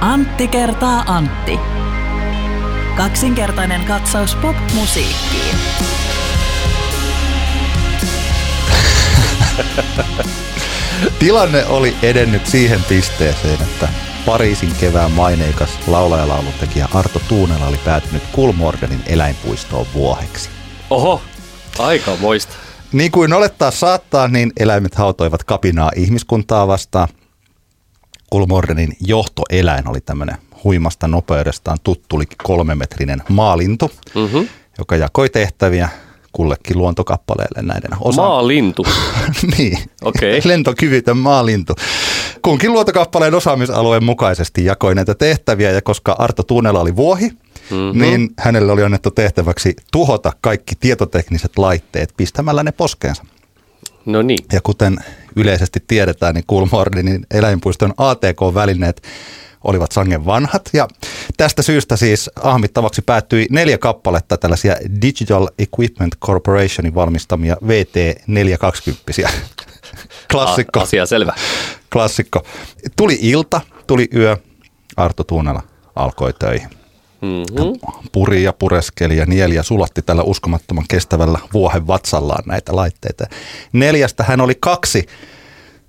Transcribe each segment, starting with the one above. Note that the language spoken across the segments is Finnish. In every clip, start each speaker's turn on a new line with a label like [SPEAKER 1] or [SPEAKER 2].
[SPEAKER 1] Antti kertaa Antti. Kaksinkertainen katsaus pop-musiikkiin.
[SPEAKER 2] Tilanne oli edennyt siihen pisteeseen, että Pariisin kevään maineikas laulajalaulutekijä Arto Tuunela oli päätynyt Kulmordenin eläinpuistoon vuoheksi.
[SPEAKER 3] Oho, aika moista.
[SPEAKER 2] Niin kuin olettaa saattaa, niin eläimet hautoivat kapinaa ihmiskuntaa vastaan. Kulmordenin johtoeläin oli tämmöinen huimasta nopeudestaan tuttu kolmemetrinen maalintu, mm-hmm. joka jakoi tehtäviä kullekin luontokappaleelle näiden osa.
[SPEAKER 3] Maalintu?
[SPEAKER 2] niin,
[SPEAKER 3] okay.
[SPEAKER 2] lentokyvytön maalintu. Kunkin luontokappaleen osaamisalueen mukaisesti jakoi näitä tehtäviä ja koska Arto Tuunela oli vuohi, mm-hmm. niin hänelle oli annettu tehtäväksi tuhota kaikki tietotekniset laitteet pistämällä ne poskeensa.
[SPEAKER 3] No niin.
[SPEAKER 2] Ja kuten yleisesti tiedetään, niin Kulmordinin eläinpuiston ATK-välineet olivat sangen vanhat ja tästä syystä siis ahmittavaksi päättyi neljä kappaletta tällaisia Digital Equipment Corporationin valmistamia VT420. Klassikko.
[SPEAKER 3] Asia selvä.
[SPEAKER 2] Klassikko. Tuli ilta, tuli yö, Arto Tuunela alkoi töihin. Mm-hmm. Puri ja pureskeli ja nieli ja sulatti tällä uskomattoman kestävällä vuohen vatsallaan näitä laitteita. Neljästä hän oli kaksi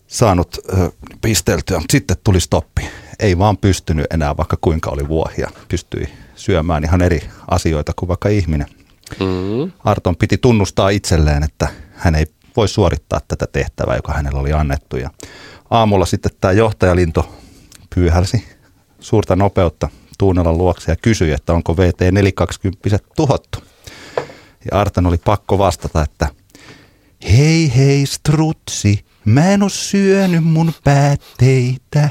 [SPEAKER 2] saanut ö, pisteltyä, mutta sitten tuli stoppi. Ei vaan pystynyt enää, vaikka kuinka oli vuohia. Pystyi syömään ihan eri asioita kuin vaikka ihminen. Mm-hmm. Arton piti tunnustaa itselleen, että hän ei voi suorittaa tätä tehtävää, joka hänellä oli annettu. Ja aamulla sitten tämä johtajalinto pyyhälsi suurta nopeutta Tuunelan luokse ja kysyi, että onko VT420 tuhottu. Ja Artan oli pakko vastata, että hei hei strutsi, mä en oo syönyt mun päätteitä.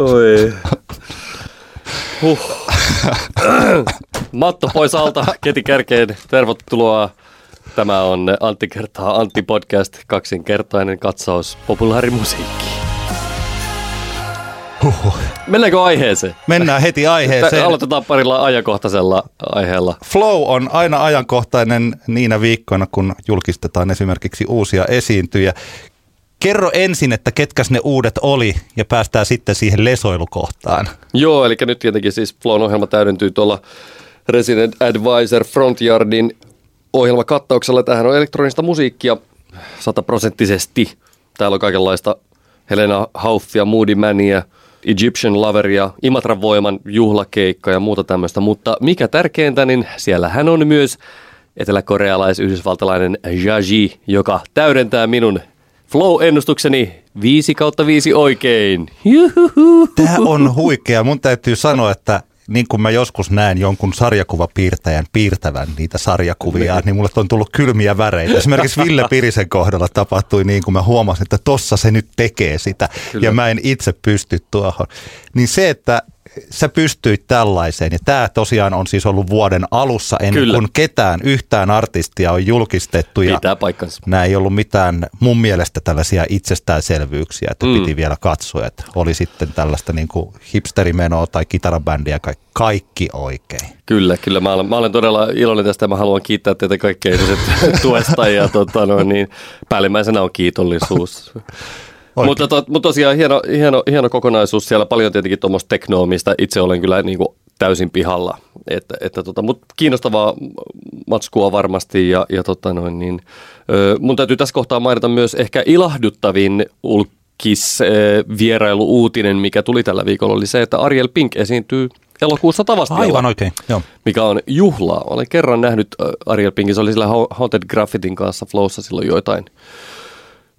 [SPEAKER 3] Oi. Huh. Matto pois alta, keti kärkeen, tervetuloa. Tämä on Antti kertaa Antti podcast, kaksinkertainen katsaus populaarimusiikkiin.
[SPEAKER 2] Huhhuh.
[SPEAKER 3] Mennäänkö aiheeseen?
[SPEAKER 2] Mennään heti aiheeseen.
[SPEAKER 3] Aloitetaan parilla ajankohtaisella aiheella.
[SPEAKER 2] Flow on aina ajankohtainen niinä viikkoina, kun julkistetaan esimerkiksi uusia esiintyjä. Kerro ensin, että ketkäs ne uudet oli ja päästään sitten siihen lesoilukohtaan.
[SPEAKER 3] Joo, eli nyt tietenkin siis Flown ohjelma täydentyy tuolla Resident Advisor Frontyardin ohjelmakattauksella. Tähän on elektronista musiikkia sataprosenttisesti. Täällä on kaikenlaista Helena Hauffia, Moody Mania, Egyptian Loveria, Imatran voiman juhlakeikka ja muuta tämmöistä. Mutta mikä tärkeintä, niin siellä hän on myös eteläkorealais-yhdysvaltalainen Jaji, joka täydentää minun Flow-ennustukseni 5 kautta 5 oikein.
[SPEAKER 2] Juhuhu. Tämä on huikea. Mun täytyy sanoa, että niin kuin mä joskus näen jonkun sarjakuvapiirtäjän piirtävän niitä sarjakuvia, niin mulle on tullut kylmiä väreitä. Esimerkiksi Ville Pirisen kohdalla tapahtui niin, kuin mä huomasin, että tossa se nyt tekee sitä Kyllä. ja mä en itse pysty tuohon. Niin se, että sä pystyit tällaiseen. Ja tämä tosiaan on siis ollut vuoden alussa ennen Kyllä. kuin ketään, yhtään artistia on julkistettu. Ja
[SPEAKER 3] Pitää paikkansa.
[SPEAKER 2] Nämä ei ollut mitään mun mielestä tällaisia itsestäänselvyyksiä, että mm. piti vielä katsoa, että oli sitten tällaista niin kuin hipsterimenoa tai kitarabändiä, kaikki oikein.
[SPEAKER 3] Kyllä, kyllä. Mä olen, mä olen todella iloinen tästä ja mä haluan kiittää teitä kaikkein tuesta ja tota, no, niin, päällimmäisenä on kiitollisuus. Mutta, to, mutta tosiaan hieno, hieno, hieno kokonaisuus. Siellä paljon tietenkin tuommoista teknoa, mistä itse olen kyllä niin kuin täysin pihalla. Että, että tota, mutta kiinnostavaa matskua varmasti ja, ja tota noin, niin, ö, mun täytyy tässä kohtaa mainita myös ehkä ilahduttavin ulkis vierailu-uutinen, mikä tuli tällä viikolla, oli se, että Ariel Pink esiintyy elokuussa tavasti.
[SPEAKER 2] Aivan oikein, joo.
[SPEAKER 3] Mikä on juhlaa. Olen kerran nähnyt Ariel Pinkin, se oli sillä Haunted Graffitin kanssa Flowssa silloin joitain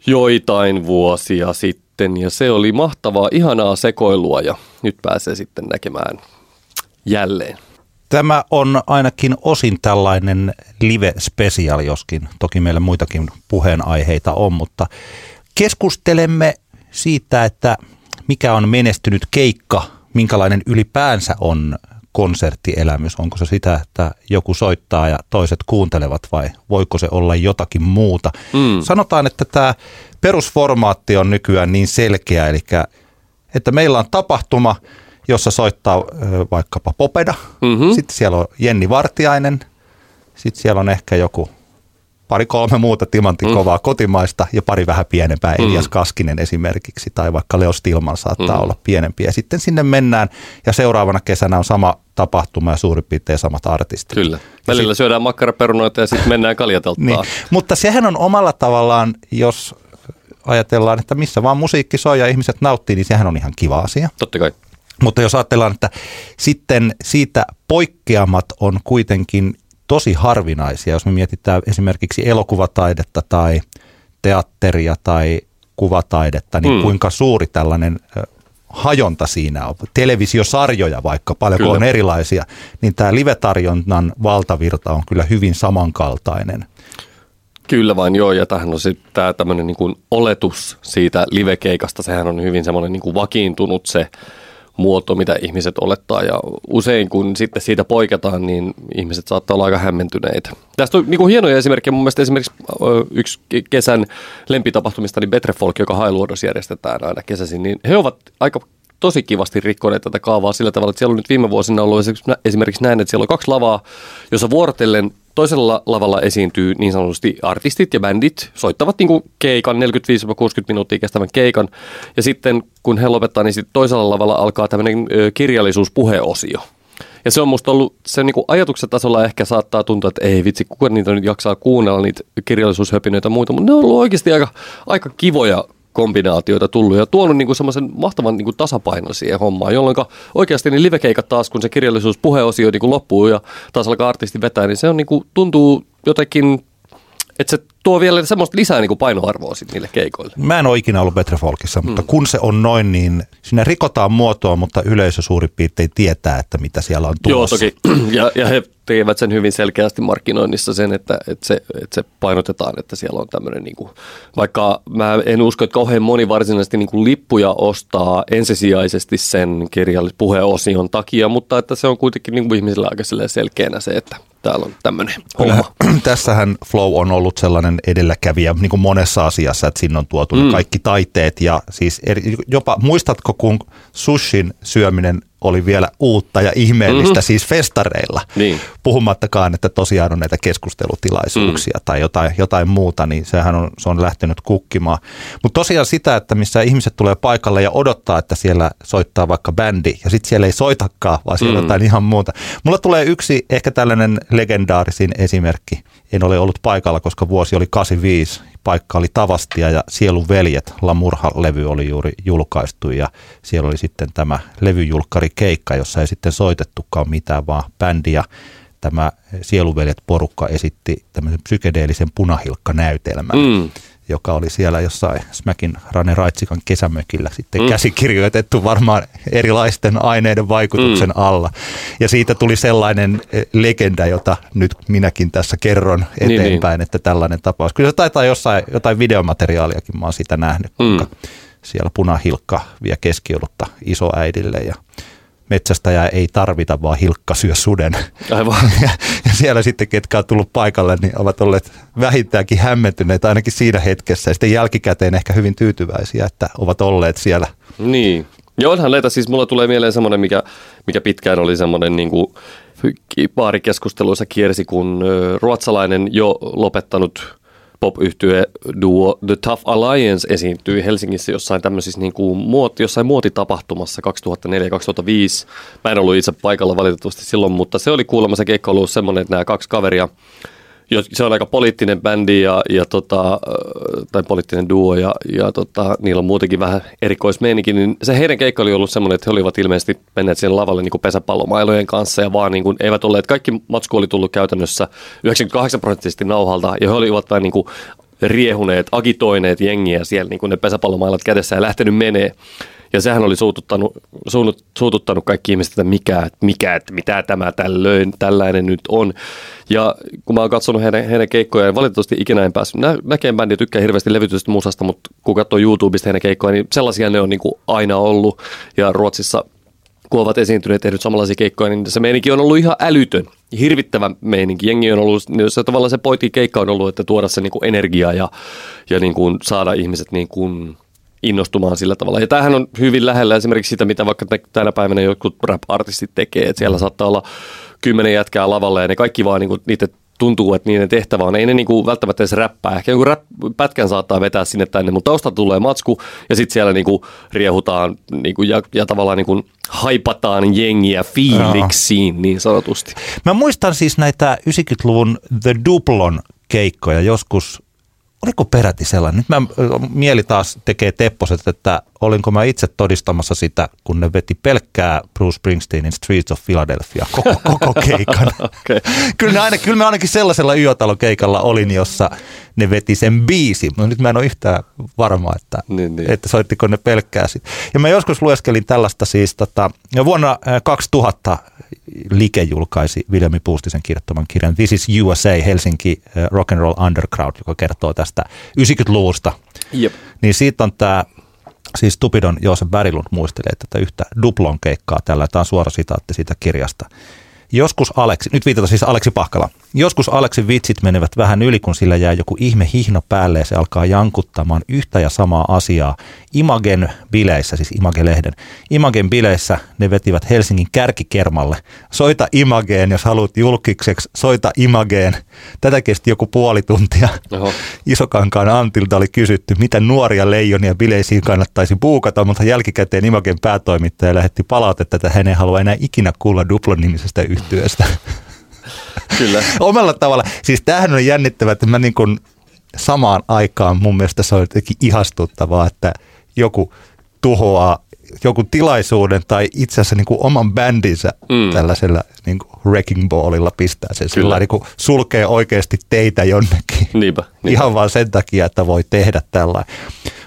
[SPEAKER 3] joitain vuosia sitten ja se oli mahtavaa, ihanaa sekoilua ja nyt pääsee sitten näkemään jälleen.
[SPEAKER 2] Tämä on ainakin osin tällainen live-special, joskin toki meillä muitakin puheenaiheita on, mutta keskustelemme siitä, että mikä on menestynyt keikka, minkälainen ylipäänsä on konserttielämys? Onko se sitä, että joku soittaa ja toiset kuuntelevat vai voiko se olla jotakin muuta? Mm. Sanotaan, että tämä perusformaatti on nykyään niin selkeä, eli että meillä on tapahtuma, jossa soittaa vaikkapa Popeda, mm-hmm. sitten siellä on Jenni Vartiainen, sitten siellä on ehkä joku pari kolme muuta Timantin mm. kotimaista ja pari vähän pienempää, mm. Elias Kaskinen esimerkiksi, tai vaikka Leo Stilman saattaa mm. olla pienempi. Ja sitten sinne mennään, ja seuraavana kesänä on sama tapahtuma ja suurin piirtein samat artistit.
[SPEAKER 3] Kyllä. Välillä sit... syödään makkaraperunoita ja sitten mennään kaljatelttaan. Niin.
[SPEAKER 2] Mutta sehän on omalla tavallaan, jos ajatellaan, että missä vaan musiikki soi ja ihmiset nauttii, niin sehän on ihan kiva asia.
[SPEAKER 3] Totta kai.
[SPEAKER 2] Mutta jos ajatellaan, että sitten siitä poikkeamat on kuitenkin tosi harvinaisia, jos me mietitään esimerkiksi elokuvataidetta tai teatteria tai kuvataidetta, niin mm. kuinka suuri tällainen hajonta siinä on. Televisiosarjoja vaikka, paljonko on erilaisia, niin tämä live-tarjonnan valtavirta on kyllä hyvin samankaltainen.
[SPEAKER 3] Kyllä vain joo, ja tähän on sitten tämä tämmöinen niin oletus siitä livekeikasta, sehän on hyvin semmoinen niin vakiintunut se muoto, mitä ihmiset olettaa. Ja usein kun sitten siitä poiketaan, niin ihmiset saattaa olla aika hämmentyneitä. Tästä on niin kuin hienoja esimerkkejä. Mun mielestä esimerkiksi yksi kesän lempitapahtumista, niin Betre Folk, joka Hailuodossa järjestetään aina kesäisin, niin he ovat aika tosi kivasti rikkoneet tätä kaavaa sillä tavalla, että siellä on nyt viime vuosina ollut esimerkiksi näin, että siellä on kaksi lavaa, jossa vuorotellen toisella lavalla esiintyy niin sanotusti artistit ja bändit, soittavat niin keikan, 45-60 minuuttia kestävän keikan, ja sitten kun he lopettaa, niin sitten toisella lavalla alkaa tämmöinen kirjallisuuspuheosio. Ja se on musta ollut, se niin kuin ajatuksen tasolla ehkä saattaa tuntua, että ei vitsi, kuka niitä nyt jaksaa kuunnella, niitä kirjallisuushöpinöitä ja muita, mutta ne on ollut oikeasti aika, aika kivoja kombinaatioita tullut ja tuonut niin semmoisen mahtavan niin tasapainon siihen hommaan, jolloin oikeasti niin livekeikat taas, kun se kirjallisuus puheosio niin loppuu ja taas alkaa artisti vetää, niin se on niin kuin, tuntuu jotenkin että se tuo vielä semmoista lisää niin kuin painoarvoa sitten niille keikoille.
[SPEAKER 2] Mä en ole ikinä ollut Folkissa, mutta mm. kun se on noin, niin siinä rikotaan muotoa, mutta yleisö suurin piirtein tietää, että mitä siellä on tulossa.
[SPEAKER 3] Joo, toki. Ja, ja he tekevät sen hyvin selkeästi markkinoinnissa sen, että, että, se, että se painotetaan, että siellä on tämmöinen, niin kuin, vaikka mä en usko, että kauhean moni varsinaisesti niin kuin lippuja ostaa ensisijaisesti sen kirjallispuheosion takia, mutta että se on kuitenkin niin kuin ihmisillä aika selkeänä se, että täällä on tämmöinen homma.
[SPEAKER 2] Tässähän Flow on ollut sellainen edelläkävijä niin kuin monessa asiassa, että sinne on tuotu mm. kaikki taiteet ja siis eri, jopa muistatko kun sushin syöminen oli vielä uutta ja ihmeellistä mm-hmm. siis festareilla. Niin. Puhumattakaan, että tosiaan on näitä keskustelutilaisuuksia mm. tai jotain, jotain muuta, niin sehän on, se on lähtenyt kukkimaan. Mutta tosiaan sitä, että missä ihmiset tulee paikalle ja odottaa, että siellä soittaa vaikka bändi ja sitten siellä ei soitakaan, vaan siellä mm. jotain ihan muuta. Mulla tulee yksi ehkä tällainen legendaarisin esimerkki. En ole ollut paikalla, koska vuosi oli 85 paikka oli Tavastia ja Sielun veljet, Lamurha-levy oli juuri julkaistu ja siellä oli sitten tämä levyjulkkari keikka, jossa ei sitten soitettukaan mitään, vaan bändi ja tämä Sieluveljet porukka esitti tämmöisen psykedeellisen punahilkka-näytelmän. Mm joka oli siellä jossain Smäkin Rane Raitsikan kesämökillä sitten mm. käsikirjoitettu varmaan erilaisten aineiden vaikutuksen mm. alla. Ja siitä tuli sellainen eh, legenda, jota nyt minäkin tässä kerron eteenpäin, niin, niin. että tällainen tapaus. Kyllä se taitaa jossain, jotain videomateriaaliakin, mä oon sitä nähnyt, mm. siellä punahilkka vie keskiolutta isoäidille ja metsästäjää ei tarvita, vaan hilkka syö suden. Aivan. Ja, ja siellä sitten, ketkä on tullut paikalle, niin ovat olleet vähintäänkin hämmentyneet ainakin siinä hetkessä. Ja sitten jälkikäteen ehkä hyvin tyytyväisiä, että ovat olleet siellä.
[SPEAKER 3] Niin. Ja onhan näitä, siis mulla tulee mieleen semmoinen, mikä, mikä pitkään oli semmoinen niin kuin baarikeskusteluissa kiersi, kun ruotsalainen jo lopettanut pop duo The Tough Alliance esiintyi Helsingissä jossain tämmöisissä niin kuin muoti, jossain muotitapahtumassa 2004-2005. Mä en ollut itse paikalla valitettavasti silloin, mutta se oli kuulemma se keikka ollut semmoinen, että nämä kaksi kaveria – se on aika poliittinen bändi ja, ja tota, tai poliittinen duo ja, ja tota, niillä on muutenkin vähän erikoismeininki, niin se heidän keikka oli ollut semmoinen, että he olivat ilmeisesti menneet siihen lavalle niin pesäpallomailojen kanssa ja vaan niin kuin, eivät olleet, kaikki matsku oli tullut käytännössä 98 prosenttisesti nauhalta ja he olivat vain niin kuin riehuneet, agitoineet jengiä siellä niin kuin ne pesäpallomailat kädessä ja lähtenyt menee. Ja sehän oli suututtanut, suututtanut kaikki ihmiset, että mikä, että mikä, että mitä tämä tällöin, tällainen nyt on. Ja kun mä oon katsonut heidän, heidän keikkojaan, valitettavasti ikinä en päässyt nä- näkemään bändiä, tykkää hirveästi levytystä musasta, mutta kun katsoo YouTubesta heidän keikkoja, niin sellaisia ne on niin kuin aina ollut. Ja Ruotsissa kun ovat esiintyneet tehnyt samanlaisia keikkoja, niin se meininki on ollut ihan älytön. Hirvittävä meininki. Jengi on ollut, se tavallaan se pointti keikka on ollut, että tuoda se niin energiaa ja, ja niin kuin saada ihmiset niin kuin innostumaan sillä tavalla. Ja tämähän on hyvin lähellä esimerkiksi sitä, mitä vaikka tänä päivänä jotkut rap-artistit tekee, että siellä saattaa olla kymmenen jätkää lavalla ja ne kaikki vaan niin kuin, niiden tuntuu, että niiden tehtävä on, ei ne niinku välttämättä edes räppää. Ehkä joku rap, pätkän saattaa vetää sinne tänne, mutta taustalta tulee matsku ja sitten siellä niinku riehutaan niinku ja, ja tavallaan niinku haipataan jengiä fiiliksiin niin sanotusti.
[SPEAKER 2] Mä muistan siis näitä 90-luvun The Duplon keikkoja joskus oliko peräti sellainen? Nyt mä, mieli taas tekee tepposet, että olinko mä itse todistamassa sitä, kun ne veti pelkkää Bruce Springsteenin Streets of Philadelphia koko, koko keikan. okay. kyllä, ne aina, kyllä mä ainakin sellaisella yötalokeikalla olin, jossa ne veti sen biisi. No nyt mä en ole yhtään varma, että, niin, niin. että soittiko ne pelkkää sitä. Ja mä joskus lueskelin tällaista siis tota, vuonna 2000 Like julkaisi Viljami Puustisen kirjoittaman kirjan This is USA Helsinki Rock and Roll Underground, joka kertoo tästä 90-luvusta.
[SPEAKER 3] Jep.
[SPEAKER 2] Niin siitä on tämä siis Tupidon Joosef Bärilund muistelee tätä yhtä duplon keikkaa tällä. Tämä on suora sitaatti siitä kirjasta. Joskus Aleksi, nyt viitata siis Aleksi Pahkala. Joskus Aleksin vitsit menevät vähän yli, kun sillä jää joku ihme hihno päälle ja se alkaa jankuttamaan yhtä ja samaa asiaa. Imagen bileissä, siis Image-lehden. Imagen bileissä ne vetivät Helsingin kärkikermalle. Soita Imageen, jos haluat julkikseksi, soita Imageen. Tätä kesti joku puoli tuntia. Oho. Isokankaan Antilta oli kysytty, mitä nuoria leijonia bileisiin kannattaisi puukata, mutta jälkikäteen Imagen päätoimittaja lähetti palautetta, että hän ei halua enää ikinä kuulla Duplon nimisestä yhtyöstä.
[SPEAKER 3] Kyllä.
[SPEAKER 2] Omalla tavalla. Siis tämähän on jännittävää, että mä niin kuin samaan aikaan mun mielestä se on jotenkin ihastuttavaa, että joku tuhoaa joku tilaisuuden tai itse asiassa niin kuin oman bändinsä mm. tällaisella niin kuin wrecking ballilla pistää sen. Sillä niin kuin sulkee oikeasti teitä jonnekin.
[SPEAKER 3] Niinpä, niinpä.
[SPEAKER 2] Ihan vaan sen takia, että voi tehdä tällainen.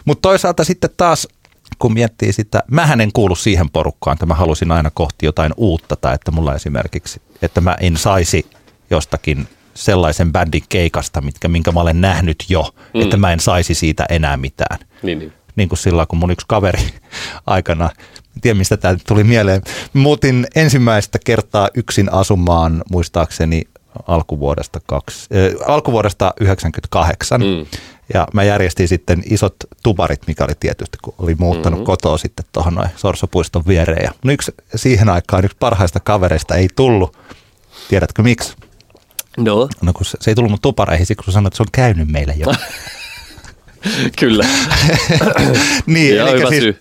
[SPEAKER 2] Mutta toisaalta sitten taas kun miettii sitä, mähän en kuulu siihen porukkaan, että mä halusin aina kohti jotain uutta tai että mulla esimerkiksi, että mä en saisi jostakin sellaisen bändin keikasta, mitkä, minkä mä olen nähnyt jo, mm. että mä en saisi siitä enää mitään.
[SPEAKER 3] Niin, niin.
[SPEAKER 2] niin kuin silloin, kun mun yksi kaveri aikana, en tiedä mistä tämä tuli mieleen, muutin ensimmäistä kertaa yksin asumaan muistaakseni alkuvuodesta, kaksi, äh, alkuvuodesta 98. Mm. Ja mä järjestin sitten isot tubarit, mikä oli tietysti, kun oli muuttanut mm-hmm. kotoa sitten tuohon noin Sorsopuiston viereen. Ja yksi, siihen aikaan yksi parhaista kavereista ei tullut. Tiedätkö miksi?
[SPEAKER 3] No.
[SPEAKER 2] No kun se, se ei tullut mun tupareihin, siksi kun sanoit, että se on käynyt meillä jo.
[SPEAKER 3] Kyllä.
[SPEAKER 2] niin,
[SPEAKER 3] Joo, eli, siis,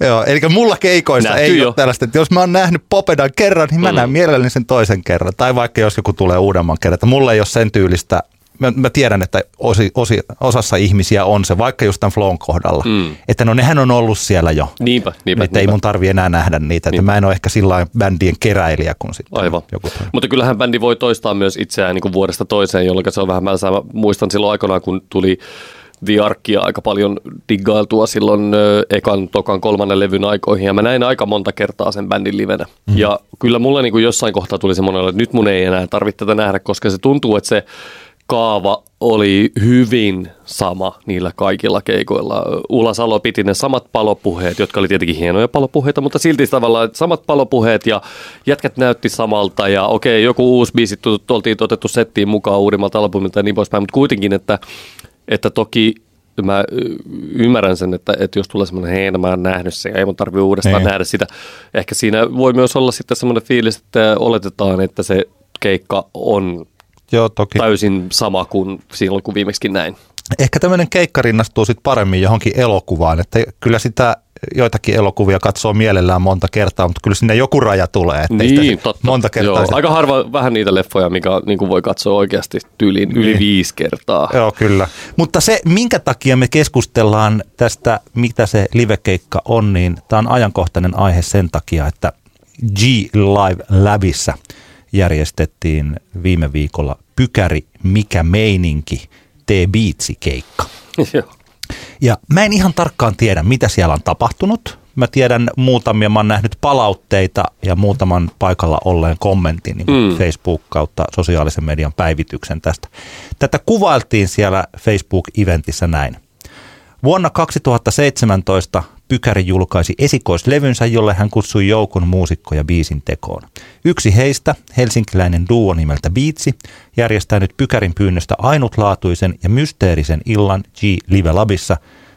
[SPEAKER 2] joo, eli mulla keikoissa Nähty ei jo. ole tällaista, että jos mä oon nähnyt Popedan kerran, niin mä mm. näen mielelläni sen toisen kerran. Tai vaikka jos joku tulee uudemman kerran, että mulla ei ole sen tyylistä mä, mä tiedän, että osi, osi, osassa ihmisiä on se, vaikka just tämän Flown kohdalla, mm. että no nehän on ollut siellä jo.
[SPEAKER 3] Niinpä, niinpä.
[SPEAKER 2] Että niinpä. ei mun tarvi enää nähdä niitä, että mä en ole ehkä sillä bändien keräilijä kuin sitten
[SPEAKER 3] Aivan.
[SPEAKER 2] joku.
[SPEAKER 3] Mutta kyllähän bändi voi toistaa myös itseään niin kuin vuodesta toiseen, jolloin se on vähän, mä muistan silloin aikanaan, kun tuli The Arkia aika paljon diggailtua silloin ö, ekan, tokan, kolmannen levyn aikoihin ja mä näin aika monta kertaa sen bändin livenä. Mm. Ja kyllä mulle niin kuin jossain kohtaa tuli semmoinen, että nyt mun ei enää tarvitse tätä nähdä, koska se tuntuu, että se kaava oli hyvin sama niillä kaikilla keikoilla. Ulla Salo piti ne samat palopuheet, jotka oli tietenkin hienoja palopuheita, mutta silti tavallaan samat palopuheet ja jätkät näytti samalta ja okei, joku uusi biisi oltiin otettu settiin mukaan uudemmalta albumilta ja niin poispäin, mutta kuitenkin, että, että toki mä ymmärrän sen, että, että jos tulee semmoinen, hei, no mä oon nähnyt sen, ei mun tarvitse uudestaan ei. nähdä sitä. Ehkä siinä voi myös olla sitten semmoinen fiilis, että oletetaan, että se keikka on Joo, toki. täysin sama kuin silloin, kun viimeksi näin.
[SPEAKER 2] Ehkä tämmöinen keikka rinnastuu sitten paremmin johonkin elokuvaan, että kyllä sitä joitakin elokuvia katsoo mielellään monta kertaa, mutta kyllä sinne joku raja tulee. Että
[SPEAKER 3] niin, totta. Monta kertaa Joo, sitä... Aika harva vähän niitä leffoja, mikä niin kuin voi katsoa oikeasti tyyliin niin. yli viisi kertaa.
[SPEAKER 2] Joo, kyllä. Mutta se, minkä takia me keskustellaan tästä, mitä se livekeikka on, niin tämä on ajankohtainen aihe sen takia, että G Live Labissa – järjestettiin viime viikolla Pykäri Mikä meininki, tee biitsi keikka. Ja mä en ihan tarkkaan tiedä, mitä siellä on tapahtunut. Mä tiedän muutamia, mä oon nähnyt palautteita ja muutaman paikalla olleen kommentin niin mm. Facebook kautta sosiaalisen median päivityksen tästä. Tätä kuvailtiin siellä Facebook-eventissä näin. Vuonna 2017 Pykäri julkaisi esikoislevynsä, jolle hän kutsui joukon muusikkoja biisin tekoon. Yksi heistä, helsinkiläinen duo nimeltä Beatsi, järjestää nyt Pykärin pyynnöstä ainutlaatuisen ja mysteerisen illan G Live Labissa.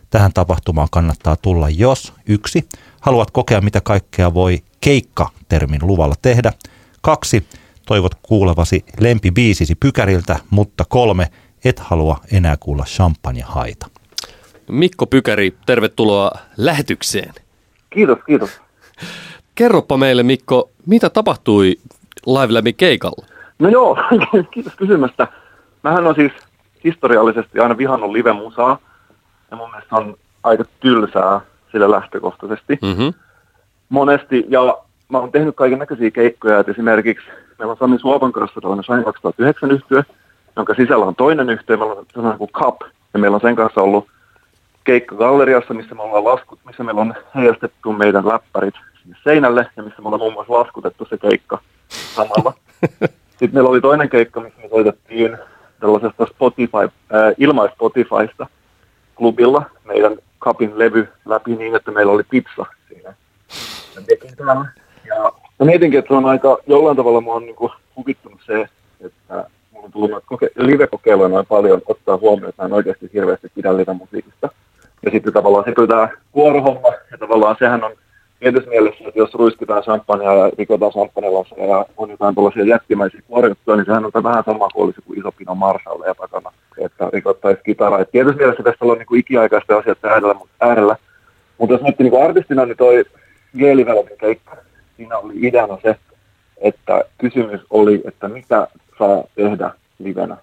[SPEAKER 2] Tähän tapahtumaan kannattaa tulla, jos yksi, haluat kokea mitä kaikkea voi keikka-termin luvalla tehdä. Kaksi, toivot kuulevasi lempibiisisi Pykäriltä, mutta kolme, et halua enää kuulla champagne haita.
[SPEAKER 3] Mikko Pykäri, tervetuloa lähetykseen.
[SPEAKER 4] Kiitos, kiitos.
[SPEAKER 3] Kerropa meille Mikko, mitä tapahtui Live Lämi keikalla?
[SPEAKER 4] No joo, kiitos kysymästä. Mähän on siis historiallisesti aina vihannut live-musaa, ja mun mielestä on aika tylsää sille lähtökohtaisesti. Mm-hmm. Monesti, ja mä oon tehnyt kaiken näköisiä keikkoja, että esimerkiksi meillä on Sami Suopan kanssa tällainen Shine 2009 yhtyö, jonka sisällä on toinen yhtiö, meillä on sellainen kuin Cup, ja meillä on sen kanssa ollut keikka galleriassa, missä me ollaan laskut, missä meillä on heijastettu meidän läppärit sinne seinälle, ja missä me ollaan muun muassa laskutettu se keikka samalla. Sitten meillä oli toinen keikka, missä me soitettiin tällaisesta Spotify, äh, ilmais Spotifysta klubilla meidän kapin levy läpi niin, että meillä oli pizza siinä. Ja mä mietinkin, että se on aika, jollain tavalla mua on niin hukittunut se, että mulla on tullut koke- live-kokeiluja noin paljon ottaa huomioon, että mä en oikeasti hirveästi pidä live-musiikista. Ja sitten tavallaan se tämä kuorohomma, ja tavallaan sehän on tietyssä mielessä, että jos ruiskitaan champagnea ja rikotaan champagnelassa ja on jotain tuollaisia jättimäisiä kuorjuttuja, niin sehän on vähän sama kuin olisi kuin iso pino Marshall ja takana, että rikottaisiin kitaraa. Et tietyssä mielessä tässä on niin ikiaikaista asiat äärellä, äärellä. Mutta jos miettii niin artistina, niin toi Geelivelopin keikka, siinä oli ideana se, että kysymys oli, että mitä saa tehdä livenä.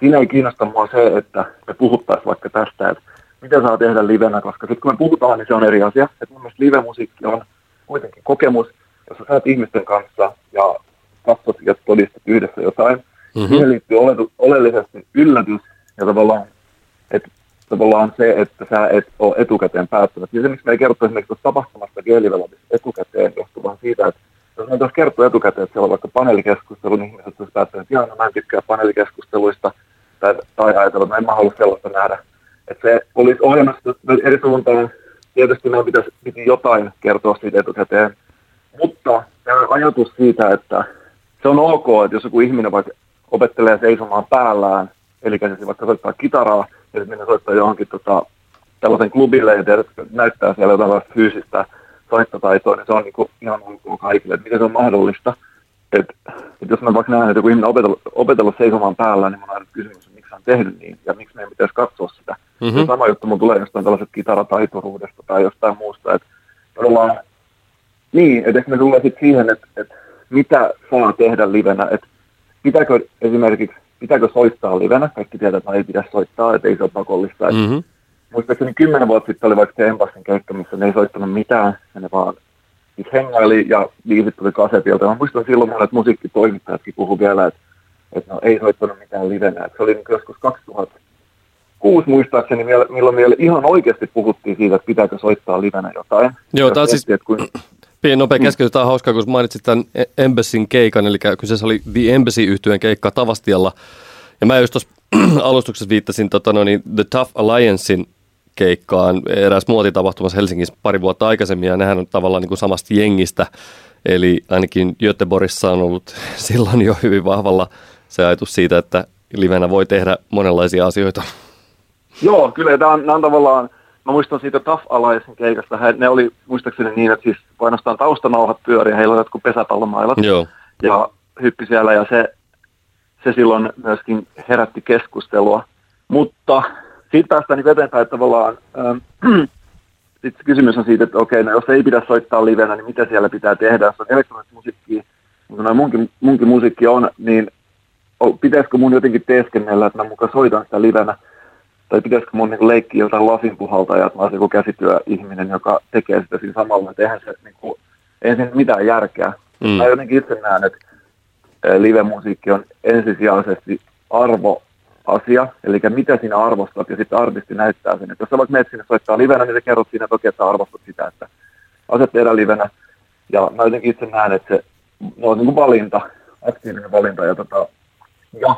[SPEAKER 4] Siinä ei kiinnosta mua se, että me puhuttaisiin vaikka tästä, että mitä saa tehdä livenä, koska sitten kun me puhutaan, niin se on eri asia. Et mun mielestä live-musiikki on kuitenkin kokemus, jossa sä ihmisten kanssa ja katsot ja todistat yhdessä jotain. Mm-hmm. Siihen liittyy oletu, oleellisesti yllätys ja tavallaan, että tavallaan se, että sä et ole etukäteen päättänyt. Ja se, miksi me ei kerrottu esimerkiksi tuosta tapahtumasta Geelivelopissa etukäteen, johtuu vaan siitä, että jos me tuossa kertoo etukäteen, että siellä on vaikka paneelikeskustelu, niin ihmiset olisivat päättäneet, että no, mä en tykkää paneelikeskusteluista, tai, tai ajatella, että mä en mä halua sellaista nähdä että se olisi ohjelmassa eri suuntaan. Tietysti meidän pitäisi piti jotain kertoa siitä etukäteen. Mutta tämä ajatus siitä, että se on ok, että jos joku ihminen vaikka opettelee seisomaan päällään, eli se vaikka soittaa kitaraa, ja sitten minne soittaa johonkin tota, tällaisen klubille, ja näyttää siellä jotain fyysistä soittotaitoa, niin se on niin kuin ihan ok kaikille, että miten se on mahdollista. että et jos mä vaikka näen, että joku ihminen on opetellut, opetellut seisomaan päällä, niin mun on kysymys, miksi on tehnyt niin, ja miksi meidän pitäisi katsoa sitä. Mm-hmm. Se sama juttu mun tulee jostain tällaiset kitarataituruudesta tai jostain muusta, että ollaan niin, että me tulee sitten siihen, että, että mitä saa tehdä livenä, että pitääkö esimerkiksi, pitääkö soittaa livenä, kaikki tietää, että ei pidä soittaa, että ei se ole pakollista. Mm-hmm. Muistaakseni kymmenen vuotta sitten oli vaikka se Empassin keikka, missä ne ei soittanut mitään, ja ne vaan siis hengaili ja biisit tuli kasetilta. Mä muistan silloin monet musiikkitoimittajatkin puhu vielä, että, että no, ei soittanut mitään livenä. Se oli niin joskus 2006 muistaakseni, milloin vielä ihan oikeasti puhuttiin siitä, että pitääkö soittaa livenä jotain.
[SPEAKER 3] Joo, tämä siis... Kun... Pieni nopea mm. keskeytys, tämä on hauskaa, kun mainitsit tämän Embassin keikan, eli kyseessä oli The embassy yhtyeen keikka Tavastialla. Ja mä just tuossa alustuksessa viittasin tota, no niin, The Tough Alliancein keikkaan eräs muotitapahtumassa Helsingissä pari vuotta aikaisemmin, ja nehän on tavallaan niin kuin samasta jengistä. Eli ainakin Göteborgissa on ollut silloin jo hyvin vahvalla se ajatus siitä, että livenä voi tehdä monenlaisia asioita.
[SPEAKER 4] Joo, kyllä tämä on, nämä on tavallaan, mä muistan siitä Alliance keikasta, he, ne oli muistaakseni niin, että siis painostaan taustanauhat pyöriä, heillä oli jotkut pesäpallomailat. Joo. Ja hyppi siellä ja se, se silloin myöskin herätti keskustelua. Mutta siitä päästään niin eteenpäin, että tavallaan ähm, sitten kysymys on siitä, että okei, no jos ei pidä soittaa livenä, niin mitä siellä pitää tehdä, jos on elektronista musiikkia, mutta munkin, munkin musiikki on, niin pitäisikö mun jotenkin teeskennellä, että mä mukaan soitan sitä livenä, tai pitäisikö mun niin leikkiä jotain lasinpuhaltajaa, että mä olisin joku käsityöihminen, joka tekee sitä siinä samalla, että eihän se, niin kuin, eihän siinä mitään järkeä. Mm. Mä jotenkin itse näen, että live-musiikki on ensisijaisesti arvo asia, eli mitä sinä arvostat, ja sitten artisti näyttää sen. Että jos sä vaikka menet sinne soittaa livenä, niin sä kerrot siinä toki, että sä arvostat sitä, että aset tehdä livenä. Ja mä jotenkin itse näen, että se no, on niin kuin valinta, aktiivinen valinta. Ja, tota, ja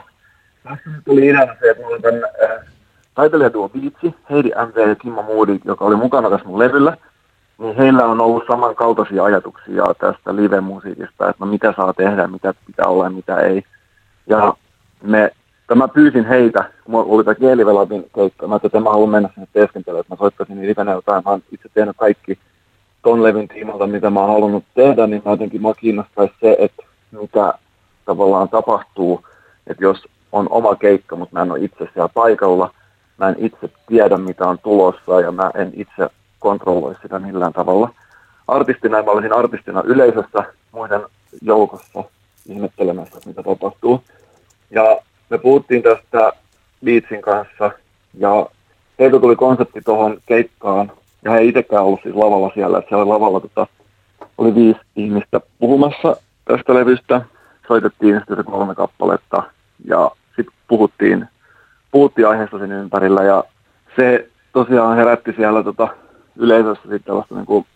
[SPEAKER 4] tässä tuli ideana se, että mulla on tämän äh, taiteilijaduo Beatsi, Heidi MV ja Kimmo Moody, joka oli mukana tässä mun levyllä, niin heillä on ollut samankaltaisia ajatuksia tästä live-musiikista, että no mitä saa tehdä, mitä pitää olla ja mitä ei. Ja me mä pyysin heitä, kun oli tämä kielivelabin keikka, mä että mä haluan mennä sinne teeskentelyyn, että mä soittaisin niin livenä jotain. Mä oon itse tehnyt kaikki ton levin tiimalta, mitä mä oon halunnut tehdä, niin mä jotenkin mä kiinnostaisi se, että mitä tavallaan tapahtuu, että jos on oma keikka, mutta mä en ole itse siellä paikalla, mä en itse tiedä, mitä on tulossa ja mä en itse kontrolloi sitä millään tavalla. Artistina mä olisin artistina yleisössä muiden joukossa ihmettelemässä, mitä tapahtuu. Ja me puhuttiin tästä Beatsin kanssa ja heiltä tuli konsepti tuohon keikkaan ja he itsekään ollut siis lavalla siellä, että siellä lavalla tota, oli viisi ihmistä puhumassa tästä levystä. Soitettiin sitten kolme kappaletta ja sitten puhuttiin, puhuttiin aiheesta sen ympärillä ja se tosiaan herätti siellä tota, yleisössä sitten tällaista niin kuin,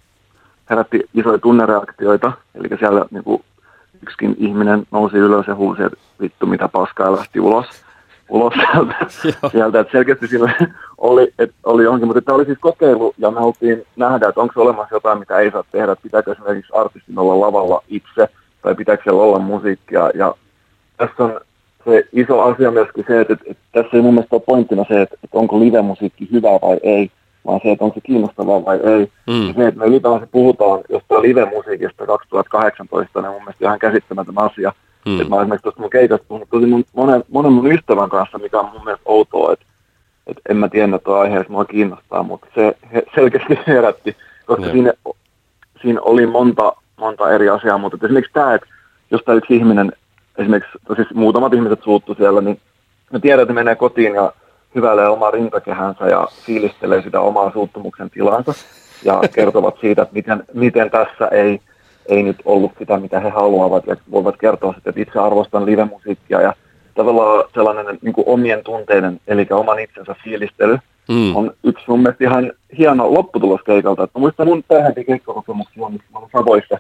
[SPEAKER 4] herätti isoja tunnereaktioita, eli siellä niin kuin, yksikin ihminen nousi ylös ja huusi, että vittu mitä paskaa lähti ulos, ulos sieltä, sieltä. että selkeästi sillä oli, että oli johonkin, mutta tämä oli siis kokeilu ja me haluttiin nähdä, että onko se olemassa jotain, mitä ei saa tehdä, että pitääkö esimerkiksi artistin olla lavalla itse tai pitääkö siellä olla musiikkia ja tässä on se iso asia myöskin se, että, että, tässä ei mun mielestä ole pointtina se, että, että onko live-musiikki hyvä vai ei, vaan se, että onko se kiinnostavaa vai ei. Mm. Ja se, että me ylipäänsä puhutaan jostain live-musiikista 2018, niin on mun mielestä ihan käsittämätön asia. Mm. Että mä esimerkiksi tuosta mun keikasta puhunut tosi mun, monen, monen mun ystävän kanssa, mikä on mun mielestä outoa, että, että en mä tiedä, että aiheessa mua kiinnostaa, mutta se he, selkeästi herätti, koska mm. siinä, siinä oli monta, monta eri asiaa, mutta esimerkiksi tämä, että jos tämä yksi ihminen, esimerkiksi siis muutamat ihmiset suuttu siellä, niin me tiedän, että menee kotiin ja hyväilee omaa rintakehänsä ja fiilistelee sitä omaa suuttumuksen tilansa ja kertovat siitä, että miten, miten tässä ei, ei nyt ollut sitä, mitä he haluavat ja voivat kertoa sitten, että itse arvostan live-musiikkia ja tavallaan sellainen niin omien tunteiden, eli oman itsensä fiilistely mm. on yksi mun mielestä ihan hieno lopputulos keikalta. Että muistan mun tähänkin keikkakokemuksia, missä mä olen Savoissa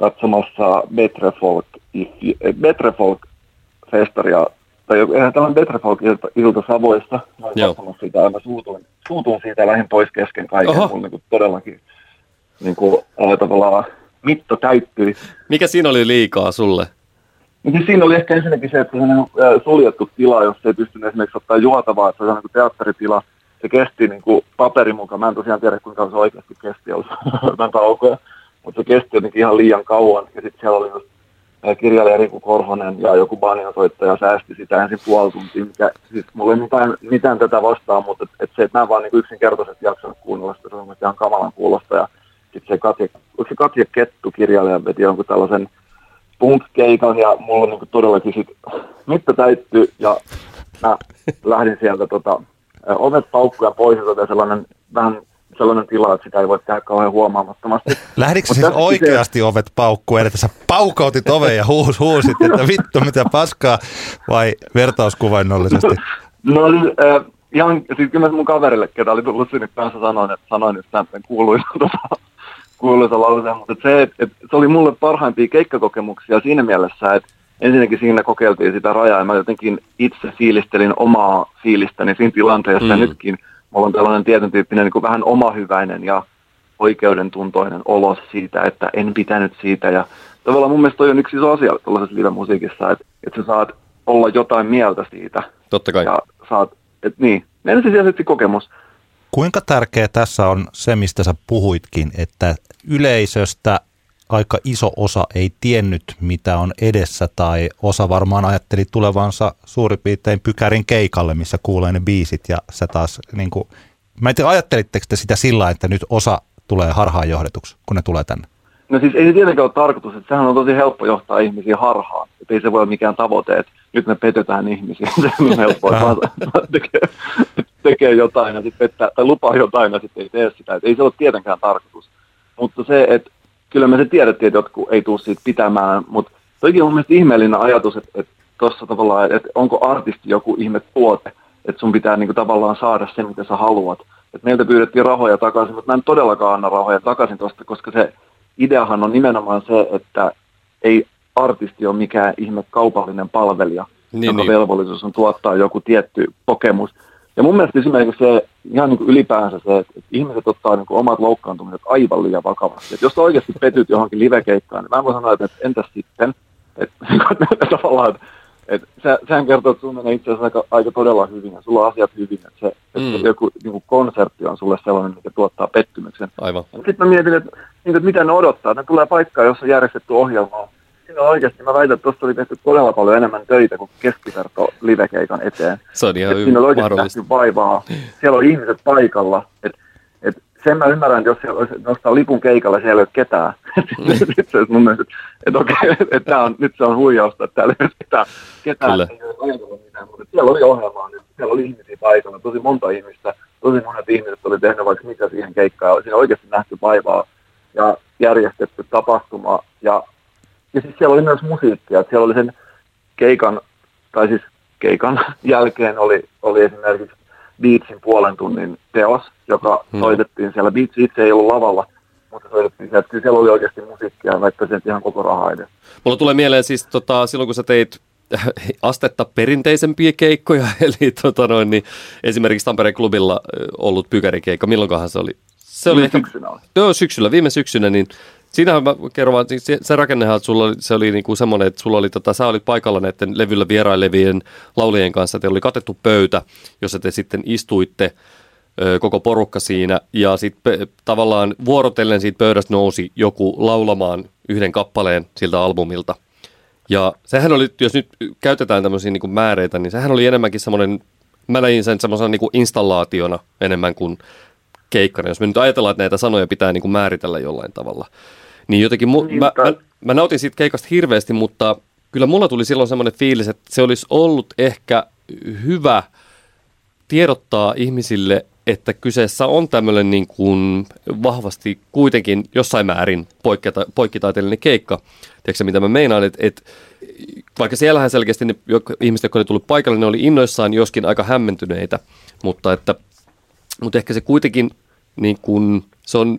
[SPEAKER 4] katsomassa Betre Folk, Betre Folk festaria tai eihän tällainen Better Folk ilta, ilta Savoissa, mä olin ja mä suutuin, suutuin siitä lähin pois kesken kaiken, Oho. mun niin todellakin niin kuin, äh, tavallaan mitto täyttyi.
[SPEAKER 3] Mikä siinä oli liikaa sulle?
[SPEAKER 4] Niin siinä oli ehkä ensinnäkin se, että se on suljettu tila, jos ei pystynyt esimerkiksi ottaa juotavaa, että se on niin teatteritila, se kesti niin kuin paperin mukaan, mä en tosiaan tiedä kuinka se oikeasti kesti, olisi jotain kaukoja, mutta se kesti jotenkin ihan liian kauan, ja sitten siellä oli just kirjailija Riku Korhonen ja joku banjosoittaja säästi sitä ensin puoli tuntia, mikä siis mulla ei mitään, mitään tätä vastaan, mutta et, et se, että mä vaan niin yksinkertaisesti jaksanut kuunnella sitä, se on ihan kamalan kuulosta. Ja sitten se Katja, se Katja Kettu kirjailija veti jonkun tällaisen punk-keikan ja mulla niin todellakin sit mitta täyttyi ja mä lähdin sieltä tota, ovet paukkuja pois ja sellainen vähän sellainen tila, että sitä ei voi tehdä kauhean huomaamattomasti.
[SPEAKER 2] Lähdikö siis oikeasti se... ovet paukkuun, eli sä paukautit oven ja huus, huusit, että vittu mitä paskaa, vai vertauskuvainnollisesti?
[SPEAKER 4] No äh, ihan, siis kyllä mun kaverille, ketä oli tullut sinne kanssa, sanoin, että sanoin nyt tämän kuuluisa, tota, kuuluisa lauseen, mutta se, että, että se oli mulle parhaimpia keikkakokemuksia siinä mielessä, että ensinnäkin siinä kokeiltiin sitä rajaa ja mä jotenkin itse fiilistelin omaa fiilistäni siinä tilanteessa mm. nytkin – mulla on tällainen tietyn tyyppinen niin kuin vähän omahyväinen ja oikeudentuntoinen olo siitä, että en pitänyt siitä. Ja tavallaan mun mielestä toi on yksi iso asia tällaisessa live-musiikissa, että, että sä saat olla jotain mieltä siitä.
[SPEAKER 3] Totta kai.
[SPEAKER 4] Ja saat, että niin, ensisijaisesti kokemus.
[SPEAKER 2] Kuinka tärkeä tässä on se, mistä sä puhuitkin, että yleisöstä aika iso osa ei tiennyt, mitä on edessä, tai osa varmaan ajatteli tulevansa suurin piirtein pykärin keikalle, missä kuulee ne biisit, ja sä taas, niin kuin, mä en tiedä, ajattelitteko te sitä sillä, että nyt osa tulee harhaan johdetuksi, kun ne tulee tänne?
[SPEAKER 4] No siis ei se tietenkään ole tarkoitus, että sehän on tosi helppo johtaa ihmisiä harhaan, että ei se voi olla mikään tavoite, että nyt me petetään ihmisiä, se on helppoa, että tekee, tekee jotain ja sitten tai lupaa jotain ja sitten ei tee sitä, että ei se ole tietenkään tarkoitus. Mutta se, että kyllä me se tiedettiin, että jotkut ei tule siitä pitämään, mutta toikin on mun mielestä ihmeellinen ajatus, että, että tuossa tavallaan, että onko artisti joku ihme tuote, että sun pitää niin kuin tavallaan saada se, mitä sä haluat. Että meiltä pyydettiin rahoja takaisin, mutta mä en todellakaan anna rahoja takaisin tuosta, koska se ideahan on nimenomaan se, että ei artisti ole mikään ihme kaupallinen palvelija, niin, jonka niin. velvollisuus on tuottaa joku tietty kokemus. Ja mun mielestä esimerkiksi se ihan niin kuin ylipäänsä se, että ihmiset ottaa niin kuin omat loukkaantumiset aivan liian vakavasti. Että jos sä oikeasti petyt johonkin livekeikkaan, niin mä voin sanoa, että entäs sitten, että, että tavallaan, että, että se, sehän kertoo, että sun menee itse asiassa aika, aika todella hyvin ja sulla on asiat hyvin, että, se, että mm. joku niin kuin konsertti on sulle sellainen, mikä tuottaa pettymyksen.
[SPEAKER 3] Aivan.
[SPEAKER 4] Sitten mä mietin, että, niin, että mitä ne odottaa. Ne tulee paikkaan, jossa on järjestetty ohjelmaa siinä oikeasti, mä väitän, että tuossa oli tehty todella paljon enemmän töitä kuin keskiverto livekeikan eteen.
[SPEAKER 3] Se on ihan
[SPEAKER 4] Et siinä oli oikeasti nähty vaivaa. Siellä oli ihmiset paikalla. Et, et sen mä ymmärrän, että jos siellä olisi nostaa lipun keikalla, siellä ei ole ketään. Sitten se olisi mun mielestä, että, okei, että on, nyt se on huijausta, että täällä ei ole ketään, ketään
[SPEAKER 3] Kyllä.
[SPEAKER 4] ei ole ajatellut mitään. Mutta siellä oli ohjelmaa nyt, siellä oli ihmisiä paikalla, tosi monta ihmistä, tosi monet ihmiset oli tehnyt vaikka mitä siihen keikkaan. Siinä on oikeasti nähty vaivaa ja järjestetty tapahtuma. Ja, ja siis siellä oli myös musiikkia, että siellä oli sen keikan, tai siis keikan jälkeen oli, oli esimerkiksi Beatsin puolen tunnin teos, joka
[SPEAKER 3] Hmm.
[SPEAKER 4] soitettiin siellä. Beats itse ei ollut lavalla, mutta soitettiin siellä. Kyllä siellä oli oikeasti musiikkia, vaikka se ihan koko raha edes.
[SPEAKER 3] Mulla tulee mieleen siis tota, silloin, kun sä teit astetta perinteisempiä keikkoja, eli tota noin, niin esimerkiksi Tampereen klubilla ollut pykärikeikka, milloinkohan se oli? Se oli
[SPEAKER 4] Viime
[SPEAKER 3] ehkä,
[SPEAKER 4] syksynä oli.
[SPEAKER 3] joo, syksyllä, viime syksynä, niin siinähän mä kerron vaan, että se, se rakennehan, että sulla oli, se oli niinku semmoinen, että sulla oli, tota, sä olit paikalla näiden levyllä vierailevien laulien kanssa, teillä oli katettu pöytä, jossa te sitten istuitte ö, koko porukka siinä, ja sitten tavallaan vuorotellen siitä pöydästä nousi joku laulamaan yhden kappaleen siltä albumilta. Ja sehän oli, jos nyt käytetään tämmöisiä niin määreitä, niin sehän oli enemmänkin semmoinen, mä näin sen semmoisena niin installaationa enemmän kuin keikkana. Jos me nyt ajatellaan, että näitä sanoja pitää niin kuin määritellä jollain tavalla. Niin jotenkin, mu-
[SPEAKER 4] Niin,
[SPEAKER 3] mä,
[SPEAKER 4] mutta-
[SPEAKER 3] mä, mä nautin siitä keikasta hirveästi, mutta kyllä mulla tuli silloin semmoinen fiilis, että se olisi ollut ehkä hyvä tiedottaa ihmisille, että kyseessä on tämmöinen niin kuin vahvasti kuitenkin jossain määrin poikketa, poikkitaiteellinen keikka. Tiedätkö mitä mä meinaan, että, että vaikka siellähän selkeästi ne ihmiset, jotka oli tullut paikalle, ne oli innoissaan, joskin aika hämmentyneitä, mutta, että, mutta ehkä se kuitenkin niin kuin, se on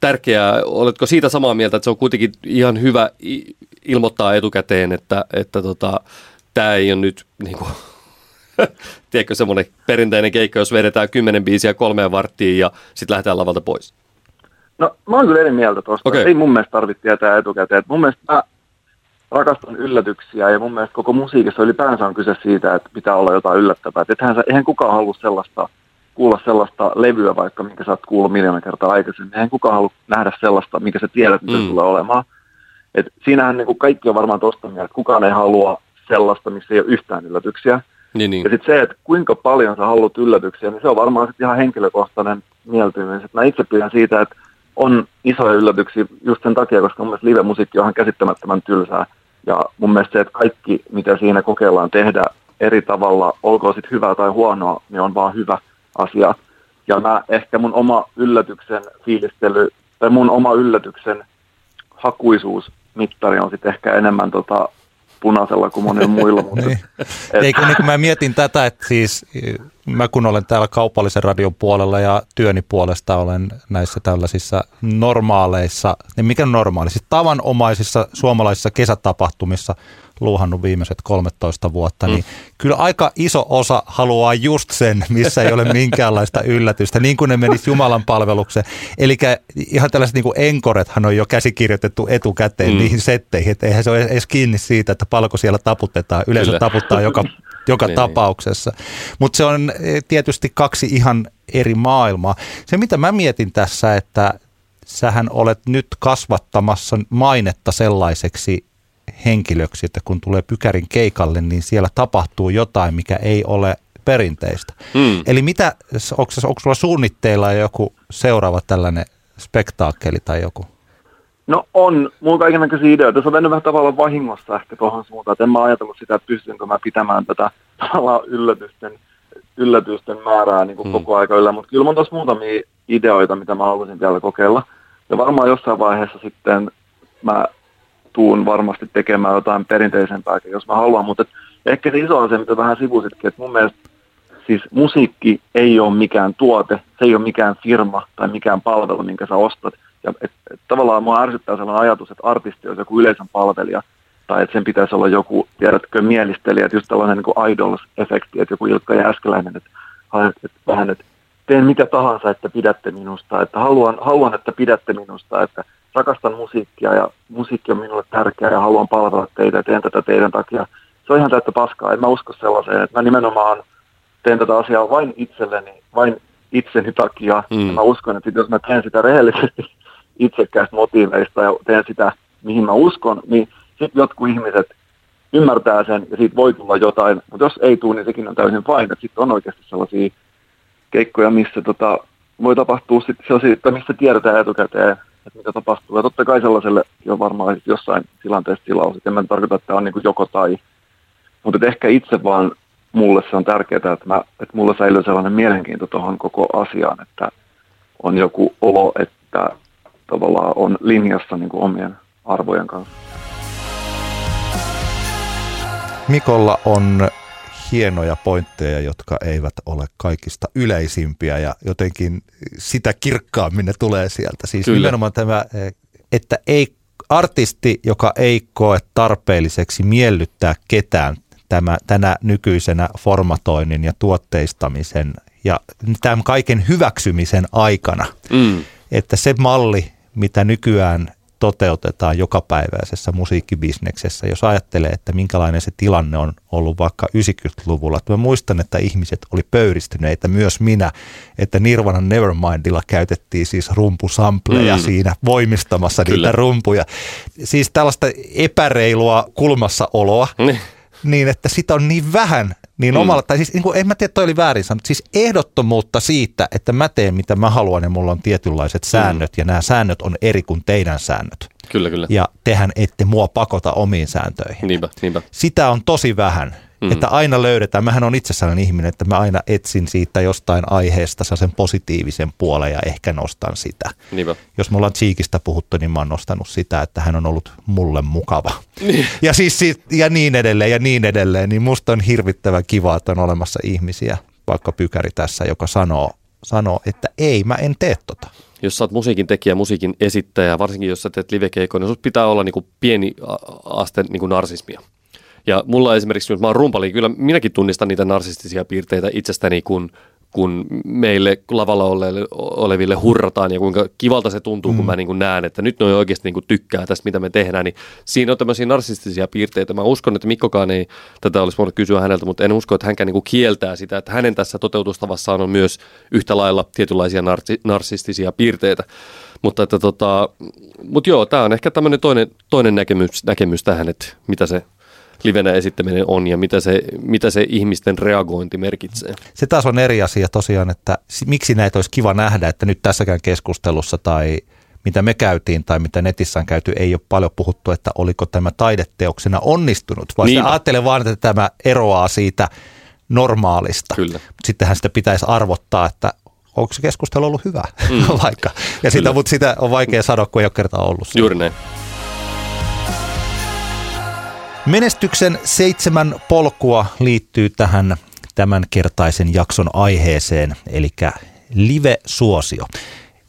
[SPEAKER 3] tärkeää, oletko siitä samaa mieltä, että se on kuitenkin ihan hyvä ilmoittaa etukäteen, että, että tota, tämä ei ole nyt niin kuin, tiedätkö, semmoinen perinteinen keikka, jos vedetään kymmenen biisiä kolmeen varttiin ja sitten lähdetään lavalta pois.
[SPEAKER 4] No mä oon kyllä eri mieltä tuosta.
[SPEAKER 3] Okei.
[SPEAKER 4] Ei mun mielestä tarvitse tietää etukäteen. Et mun mielestä mä rakastan yllätyksiä ja mun mielestä koko musiikissa ylipäänsä on kyse siitä, että pitää olla jotain yllättävää. Et ethän sä, eihän kukaan halua sellaista, kuulla sellaista levyä vaikka, minkä sä oot kuullut miljoona kertaa aikaisemmin. Eihän kukaan halua nähdä sellaista, mikä sä tiedät, mitä
[SPEAKER 3] Mm.
[SPEAKER 4] mm. tulee olemaan. Et siinähän niin kuin kaikki on varmaan tosta mieltä, että kukaan ei halua sellaista, missä ei ole yhtään yllätyksiä.
[SPEAKER 3] Niin, niin.
[SPEAKER 4] Ja sitten se, että kuinka paljon sä haluat yllätyksiä, niin se on varmaan sitten ihan henkilökohtainen mieltymys. Et mä itse pidän siitä, että on isoja yllätyksiä just sen takia, koska mun mielestä live-musiikki on ihan käsittämättömän tylsää. Ja mun mielestä se, että kaikki, mitä siinä kokeillaan tehdä eri tavalla, olkoon sitten hyvää tai huonoa, niin on vaan hyvä asia. Ja mä ehkä mun oma yllätyksen fiilistely, tai mun oma yllätyksen hakuisuusmittari on sitten ehkä enemmän tota punaisella kuin monilla muilla. Mutta
[SPEAKER 2] Niin.
[SPEAKER 4] et-
[SPEAKER 2] Ei kun, niin kun mä mietin tätä, että siis mä kun olen täällä kaupallisen radion puolella ja työni puolesta olen näissä tällaisissa normaaleissa, niin mikä on normaali, siis tavanomaisissa suomalaisissa kesätapahtumissa luuhannut viimeiset 13 vuotta, mm. niin kyllä aika iso osa haluaa just sen, missä ei ole minkäänlaista yllätystä, niin kuin ne menisi Jumalan palvelukseen. Eli ihan tällaiset niin kuin enkorethan on jo käsikirjoitettu etukäteen
[SPEAKER 3] Mm.
[SPEAKER 2] mm. niihin setteihin, että eihän se ole edes kiinni siitä, että palko siellä taputetaan. Yleensä
[SPEAKER 3] Kyllä.
[SPEAKER 2] taputtaa joka, joka
[SPEAKER 3] Niin,
[SPEAKER 2] tapauksessa. Mutta se on eh, tietysti kaksi ihan eri maailmaa. Se mitä mä mietin tässä, että sähän olet nyt kasvattamassa mainetta sellaiseksi henkilöksi, että kun tulee pykärin keikalle, niin siellä tapahtuu jotain, mikä ei ole perinteistä.
[SPEAKER 3] Mm.
[SPEAKER 2] Eli mitä, onko, onko sulla suunnitteilla joku seuraava tällainen spektaakkeli tai joku?
[SPEAKER 4] No on, mulla on kaikenlaisia ideoita. Se on mennyt vähän tavallaan vahingossa ehkä tuohon suuntaan. Et en mä ajatellut sitä, että pystynkö mä pitämään tätä tavallaan yllätysten, yllätysten määrää niin kuin
[SPEAKER 3] Mm.
[SPEAKER 4] koko aika yllä. Mutta kyllä on tuossa muutamia ideoita, mitä mä haluaisin vielä kokeilla. Ja varmaan jossain vaiheessa sitten mä tuun varmasti tekemään jotain perinteisempääkin, jos mä haluan. Mutta ehkä se iso asia, mitä vähän sivusitkin, että mun mielestä siis musiikki ei ole mikään tuote, se ei ole mikään firma tai mikään palvelu, minkä sä ostat. Ja et, et, tavallaan mua ärsyttää sellainen ajatus, että artisti olisi joku yleisön palvelija, tai että sen pitäisi olla joku, tiedätkö, mielistelijä, että just tällainen niin idols-efekti, että joku Ilkka Jääskeläinen, että, että vähän, että teen mitä tahansa, että pidätte minusta, että haluan, haluan, että pidätte minusta, että rakastan musiikkia ja musiikki on minulle tärkeää ja haluan palvella teitä ja teen tätä teidän takia. Se on ihan täyttä paskaa, en mä usko sellaiseen, että mä nimenomaan teen tätä asiaa vain itselleni, vain itseni takia.
[SPEAKER 3] Mm.
[SPEAKER 4] Ja mä uskon, että jos mä teen sitä rehellisesti itsekkäistä motiiveista ja teen sitä, mihin mä uskon, niin sitten jotkut ihmiset ymmärtää sen ja siitä voi tulla jotain, mutta jos ei tule, niin sekin on täysin fine. Sitten on oikeasti sellaisia keikkoja, missä tota, voi tapahtua sitten sellaisia, että missä tiedetään etukäteen, että mitä tapahtuu. Ja totta kai sellaiselle on varmaan jossain tilanteessa tilaus, en mä tarkoita, että tämä on niin joko tai. Mutta ehkä itse vaan mulle se on tärkeää, että, mä, että mulla säilyy sellainen mielenkiinto tuohon koko asiaan, että on joku olo, että tavallaan on linjassa niin kuin omien arvojen kanssa.
[SPEAKER 2] Mikolla on hienoja pointteja, jotka eivät ole kaikista yleisimpiä ja jotenkin sitä kirkkaammin ne tulee sieltä. Siis Kyllä. nimenomaan tämä, että ei artisti, joka ei koe tarpeelliseksi miellyttää ketään tämä, tänä nykyisenä formatoinnin ja tuotteistamisen ja tämän kaiken hyväksymisen aikana, mm. että se malli, mitä nykyään toteutetaan jokapäiväisessä musiikkibisneksessä, jos ajattelee, että minkälainen se tilanne on ollut vaikka 90-luvulla. Mä muistan, että ihmiset oli pöyristyneitä, myös minä, että Nirvana Nevermindilla käytettiin siis rumpusampleja mm. siinä voimistamassa Kyllä. niitä rumpuja. Siis tällaista epäreilua kulmassaoloa. Mm niin että sitä on niin vähän, niin mm. omalla, tai siis niin kuin, en mä tiedä, toi oli väärin sanottu, siis ehdottomuutta siitä, että mä teen mitä mä haluan ja mulla on tietynlaiset mm. säännöt mm. ja nämä säännöt on eri kuin teidän säännöt.
[SPEAKER 3] Kyllä, kyllä.
[SPEAKER 2] Ja tehän ette mua pakota omiin sääntöihin.
[SPEAKER 3] Niinpä, niinpä.
[SPEAKER 2] Sitä on tosi vähän. Mm. Että aina löydetään, mähän on itse sellainen ihminen, että mä aina etsin siitä jostain aiheesta sen positiivisen puolen ja ehkä nostan sitä.
[SPEAKER 3] Niinpä.
[SPEAKER 2] Jos me ollaan Cheekistä puhuttu, niin mä oon nostanut sitä, että hän on ollut mulle mukava. Niin. Ja, siis, ja niin edelleen ja niin edelleen, niin musta on hirvittävän kiva, että on olemassa ihmisiä, vaikka Pykäri tässä, joka sanoo, sanoo että ei, mä en tee tota
[SPEAKER 3] jos sä oot musiikin tekijä, musiikin esittäjä, varsinkin jos sä teet livekeikoja, niin pitää olla niin kuin pieni aste niin kuin narsismia. Ja mulla esimerkiksi, jos mä oon rumpali, kyllä minäkin tunnistan niitä narsistisia piirteitä itsestäni, kun, kun meille lavalla oleville, oleville hurrataan ja kuinka kivalta se tuntuu, mm. kun mä niin kuin näen, että nyt ne oikeasti niin kuin tykkää tästä, mitä me tehdään. Niin siinä on tämmöisiä narsistisia piirteitä. Mä uskon, että Mikkokaan ei tätä olisi voinut kysyä häneltä, mutta en usko, että hänkään niin kuin kieltää sitä, että hänen tässä toteutustavassaan on myös yhtä lailla tietynlaisia narsi, narsistisia piirteitä. Mutta, että tota, mutta joo, tämä on ehkä tämmöinen toinen, toinen näkemys, näkemys tähän, että mitä se livenä esittäminen on ja mitä se, mitä se ihmisten reagointi merkitsee.
[SPEAKER 2] Se taas on eri asia tosiaan, että miksi näitä olisi kiva nähdä, että nyt tässäkään keskustelussa tai mitä me käytiin tai mitä netissä on käyty, ei ole paljon puhuttu, että oliko tämä taideteoksena onnistunut, vaan niin. ajattelen vaan, että tämä eroaa siitä normaalista.
[SPEAKER 3] Kyllä.
[SPEAKER 2] Sittenhän sitä pitäisi arvottaa, että onko se keskustelu ollut hyvä mm. vaikka. Ja sitä, mutta sitä on vaikea sanoa, kun ei ole kertaa ollut.
[SPEAKER 3] Juuri näin.
[SPEAKER 2] Menestyksen seitsemän polkua liittyy tähän tämänkertaisen jakson aiheeseen, eli live-suosio.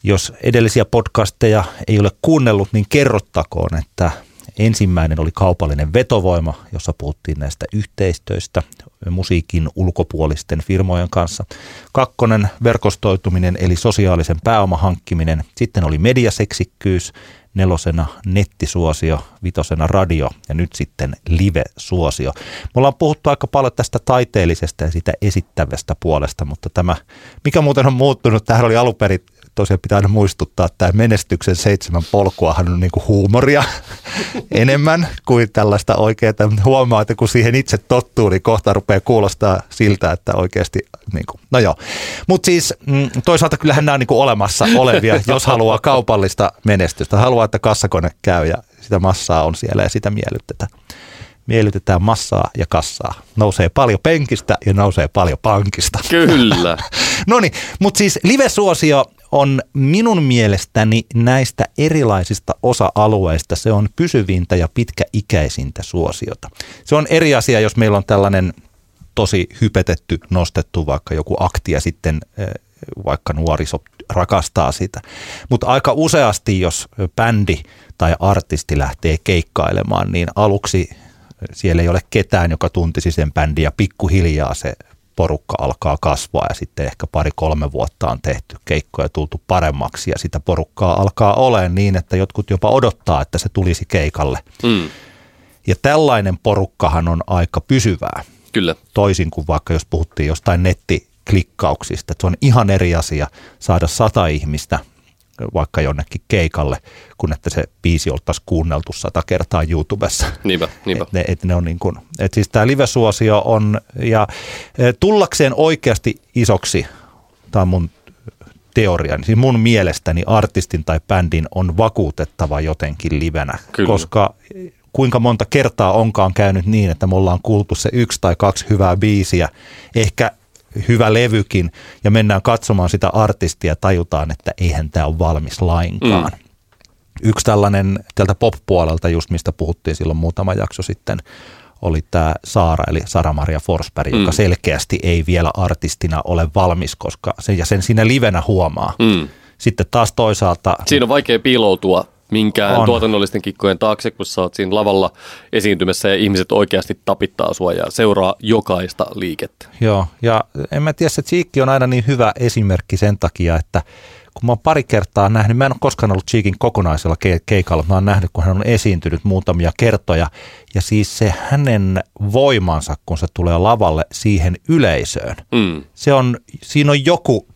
[SPEAKER 2] Jos edellisiä podcasteja ei ole kuunnellut, niin kerrottakoon, että ensimmäinen oli kaupallinen vetovoima, jossa puhuttiin näistä yhteistyöstä musiikin ulkopuolisten firmojen kanssa. Kakkonen verkostoituminen eli sosiaalisen pääoman hankkiminen. Sitten oli mediaseksikkyys, nelosena nettisuosio, vitosena radio ja nyt sitten live-suosio. Me ollaan puhuttu aika paljon tästä taiteellisesta ja sitä esittävästä puolesta, mutta tämä, mikä muuten on muuttunut, tähän oli alun perin tosiaan pitää aina muistuttaa, että tämä menestyksen seitsemän polkuahan on niin kuin huumoria enemmän kuin tällaista oikeaa. Huomaa, että kun siihen itse tottuu, niin kohta rupeaa kuulostaa siltä, että oikeasti, niin kuin, no joo. Mutta siis mm, toisaalta kyllähän nämä on niin kuin olemassa olevia, jos haluaa kaupallista menestystä. Haluaa, että kassakone käy ja sitä massaa on siellä ja sitä miellytetään miellytetään massaa ja kassaa. Nousee paljon penkistä ja nousee paljon pankista.
[SPEAKER 3] Kyllä.
[SPEAKER 2] no niin, mutta siis live-suosio on minun mielestäni näistä erilaisista osa-alueista, se on pysyvintä ja pitkäikäisintä suosiota. Se on eri asia, jos meillä on tällainen tosi hypetetty, nostettu vaikka joku akti ja sitten eh, vaikka nuoriso rakastaa sitä. Mutta aika useasti, jos bändi tai artisti lähtee keikkailemaan, niin aluksi siellä ei ole ketään, joka tuntisi sen bändin ja pikkuhiljaa se porukka alkaa kasvaa ja sitten ehkä pari-kolme vuotta on tehty keikkoja tultu paremmaksi ja sitä porukkaa alkaa olemaan niin, että jotkut jopa odottaa, että se tulisi keikalle. Mm. Ja tällainen porukkahan on aika pysyvää.
[SPEAKER 3] Kyllä.
[SPEAKER 2] Toisin kuin vaikka jos puhuttiin jostain nettiklikkauksista. Että se on ihan eri asia saada sata ihmistä vaikka jonnekin keikalle, kun että se biisi oltaisiin kuunneltu sata kertaa YouTubessa.
[SPEAKER 3] Niinpä, niinpä.
[SPEAKER 2] Et ne, et ne on niin kuin, et siis tämä live-suosio on, ja e, tullakseen oikeasti isoksi, tämä on mun teoria, niin siis mun mielestäni artistin tai bändin on vakuutettava jotenkin livenä,
[SPEAKER 3] Kyllä.
[SPEAKER 2] koska kuinka monta kertaa onkaan käynyt niin, että me ollaan kuultu se yksi tai kaksi hyvää biisiä, ehkä hyvä levykin, ja mennään katsomaan sitä artistia ja tajutaan, että eihän tämä ole valmis lainkaan. Mm. Yksi tällainen tältä pop-puolelta, just mistä puhuttiin silloin muutama jakso sitten, oli tämä Saara, eli Sara-Maria Forsberg, mm. joka selkeästi ei vielä artistina ole valmis, koska se, ja sen siinä livenä huomaa. Mm. Sitten taas toisaalta...
[SPEAKER 3] Siinä on vaikea piiloutua minkään on. tuotannollisten kikkojen taakse, kun sä oot siinä lavalla esiintymässä ja ihmiset oikeasti tapittaa sua ja seuraa jokaista liikettä.
[SPEAKER 2] Joo, ja en mä tiedä, että Cheekki on aina niin hyvä esimerkki sen takia, että kun mä oon pari kertaa nähnyt, mä en ole koskaan ollut Cheekin kokonaisella ke- keikalla, mä oon nähnyt, kun hän on esiintynyt muutamia kertoja, ja siis se hänen voimansa, kun se tulee lavalle siihen yleisöön, mm. se on, siinä on joku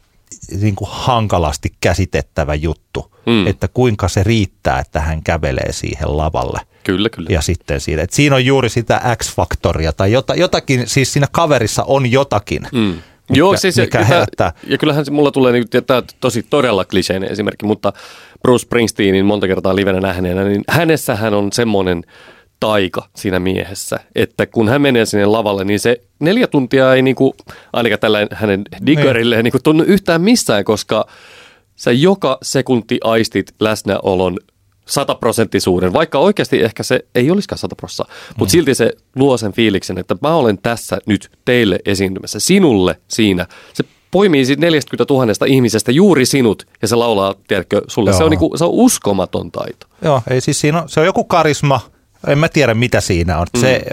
[SPEAKER 2] niin kuin hankalasti käsitettävä juttu, mm. että kuinka se riittää, että hän kävelee siihen lavalle.
[SPEAKER 3] Kyllä, kyllä.
[SPEAKER 2] Ja sitten siinä, että siinä on juuri sitä X-faktoria tai jotakin, siis siinä kaverissa on jotakin. Mm. Mikä,
[SPEAKER 3] Joo, siis
[SPEAKER 2] mikä
[SPEAKER 3] ja,
[SPEAKER 2] herättää.
[SPEAKER 3] ja kyllähän se mulla tulee, niin, tämä tosi todella kliseinen esimerkki, mutta Bruce Springsteenin monta kertaa livenä nähneenä, niin hänessähän on semmoinen taika siinä miehessä, että kun hän menee sinne lavalle, niin se neljä tuntia ei niinku, ainakaan tällä hänen diggerilleen niin. niinku tunnu yhtään missään, koska sä joka sekunti aistit läsnäolon sataprosenttisuuden, vaikka oikeasti ehkä se ei olisikaan sataprossa, mutta mm. silti se luo sen fiiliksen, että mä olen tässä nyt teille esiintymässä, sinulle siinä. Se poimii siitä 40 000 ihmisestä juuri sinut ja se laulaa, tiedätkö, sulle. Se on, niinku, se on uskomaton taito.
[SPEAKER 2] Joo, ei siis siinä on, se on joku karisma, en mä tiedä mitä siinä on. Mm. Se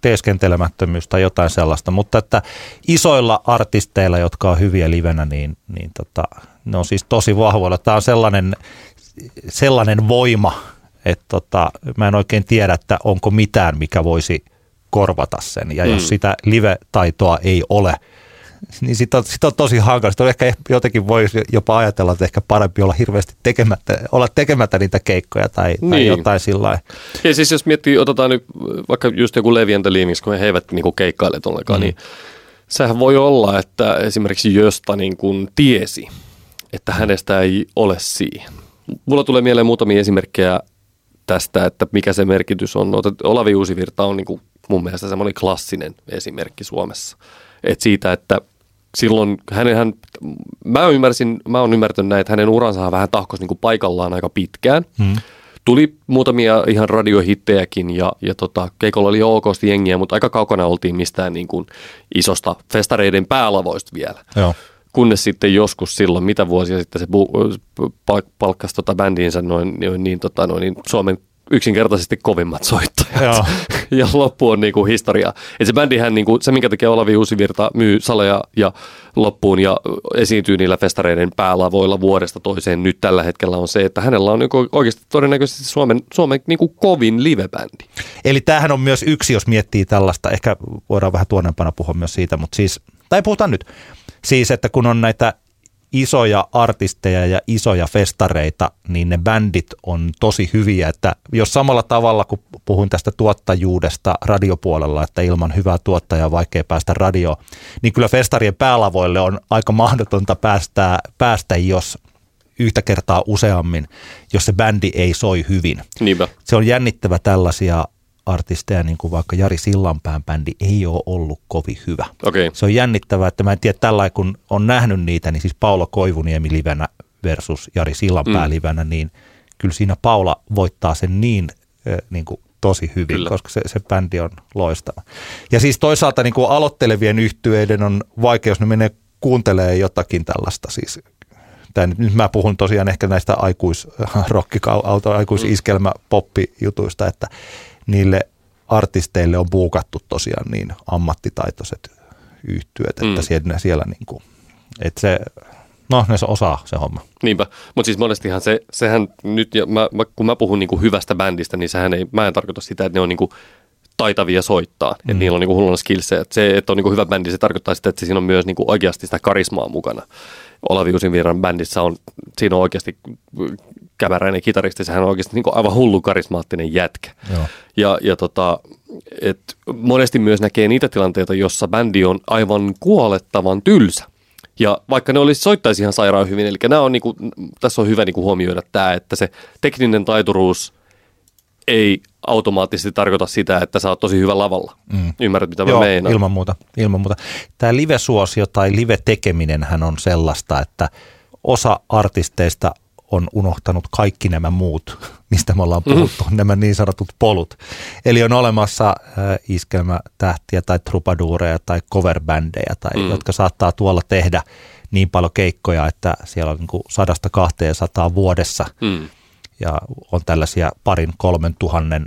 [SPEAKER 2] teeskentelemättömyys tai jotain sellaista, mutta että isoilla artisteilla, jotka on hyviä livenä, niin, niin tota, ne on siis tosi vahvoilla. Tämä on sellainen, sellainen voima, että tota, mä en oikein tiedä, että onko mitään, mikä voisi korvata sen. Ja mm. jos sitä live-taitoa ei ole, niin sitten on, sit on tosi on ehkä jotenkin voi jopa ajatella, että ehkä parempi olla hirveästi tekemättä, olla tekemättä niitä keikkoja tai, niin. tai jotain sillä
[SPEAKER 3] Ja siis jos miettii, otetaan nyt vaikka just joku Levi Limings, kun he eivät niinku keikkaile ollenkaan, mm. niin sehän voi olla, että esimerkiksi Jösta niin kuin tiesi, että hänestä ei ole siihen. Mulla tulee mieleen muutamia esimerkkejä tästä, että mikä se merkitys on. Olavi Uusivirta on niin kuin mun mielestä semmoinen klassinen esimerkki Suomessa. Et siitä, että silloin hänen, hän, mä ymmärsin, mä oon ymmärtänyt näin, että hänen uransa vähän tahkos niin kuin paikallaan aika pitkään. Hmm. Tuli muutamia ihan radiohittejäkin ja, ja tota, keikolla oli okosti jengiä, mutta aika kaukana oltiin mistään niin kuin isosta festareiden päälavoista vielä. Joo kunnes sitten joskus silloin, mitä vuosia sitten se bu- palkkasi tota bändiinsä noin, niin, niin, tota, noin, niin Suomen yksinkertaisesti kovimmat soittajat. Joo. ja loppu on niinku historia. Et se bändihän, niinku, se minkä takia Olavi Uusivirta myy saleja ja loppuun ja esiintyy niillä festareiden päälavoilla vuodesta toiseen nyt tällä hetkellä on se, että hänellä on niinku oikeasti todennäköisesti Suomen, Suomen niinku kovin livebändi.
[SPEAKER 2] Eli tämähän on myös yksi, jos miettii tällaista, ehkä voidaan vähän tuonnempana puhua myös siitä, mutta siis, tai puhutaan nyt, siis että kun on näitä isoja artisteja ja isoja festareita, niin ne bändit on tosi hyviä. Että jos samalla tavalla, kun puhuin tästä tuottajuudesta radiopuolella, että ilman hyvää tuottajaa on vaikea päästä radio, niin kyllä festarien päälavoille on aika mahdotonta päästä, päästä jos yhtä kertaa useammin, jos se bändi ei soi hyvin.
[SPEAKER 3] Niinpä.
[SPEAKER 2] Se on jännittävä tällaisia artisteja, niin kuin vaikka Jari Sillanpään bändi, ei ole ollut kovin hyvä.
[SPEAKER 3] Okay.
[SPEAKER 2] Se on jännittävää, että mä en tiedä tällä kun on nähnyt niitä, niin siis Paula Koivuniemi livenä versus Jari Sillanpää mm. livenä, niin kyllä siinä Paula voittaa sen niin, niin kuin tosi hyvin, kyllä. koska se, se bändi on loistava. Ja siis toisaalta niin kuin aloittelevien yhtyeiden on vaikea, jos ne menee kuuntelee jotakin tällaista siis Tämä, nyt mä puhun tosiaan ehkä näistä aikuisrokkikauto, aikuisiskelmä poppijutuista, että niille artisteille on buukattu tosiaan niin ammattitaitoiset yhtyöt, että mm. siellä, siellä niin kuin, että se, no ne se osaa se homma.
[SPEAKER 3] Niinpä, mutta siis monestihan se, sehän nyt, ja mä, mä, kun mä puhun niin kuin hyvästä bändistä, niin sehän ei, mä en tarkoita sitä, että ne on niin kuin taitavia soittaa, mm. että niillä on niin hulluna skillsejä. Että se, että on niin hyvä bändi, se tarkoittaa sitä, että siinä on myös niin oikeasti sitä karismaa mukana. Olavi Usinvirran bändissä on, siinä on oikeasti kämäräinen kitaristi, sehän on oikeasti niin aivan hullu karismaattinen jätkä. Joo. Ja, ja tota, et monesti myös näkee niitä tilanteita, jossa bändi on aivan kuolettavan tylsä. Ja vaikka ne olisi soittaisi ihan sairaan hyvin, eli nämä on niinku, tässä on hyvä niinku huomioida tämä, että se tekninen taituruus ei automaattisesti tarkoita sitä, että sä oot tosi hyvä lavalla. Mm. Ymmärrät, mitä
[SPEAKER 2] Joo,
[SPEAKER 3] mä meinaan?
[SPEAKER 2] ilman muuta, ilman muuta. Tämä live-suosio tai live-tekeminen on sellaista, että osa artisteista on unohtanut kaikki nämä muut, mistä me ollaan puhuttu, mm. nämä niin sanotut polut. Eli on olemassa äh, iskelmätähtiä tai trupaduureja tai coverbändejä, tai, mm. jotka saattaa tuolla tehdä niin paljon keikkoja, että siellä on niin sadasta kahteen sataa vuodessa. Mm. Ja on tällaisia parin kolmen tuhannen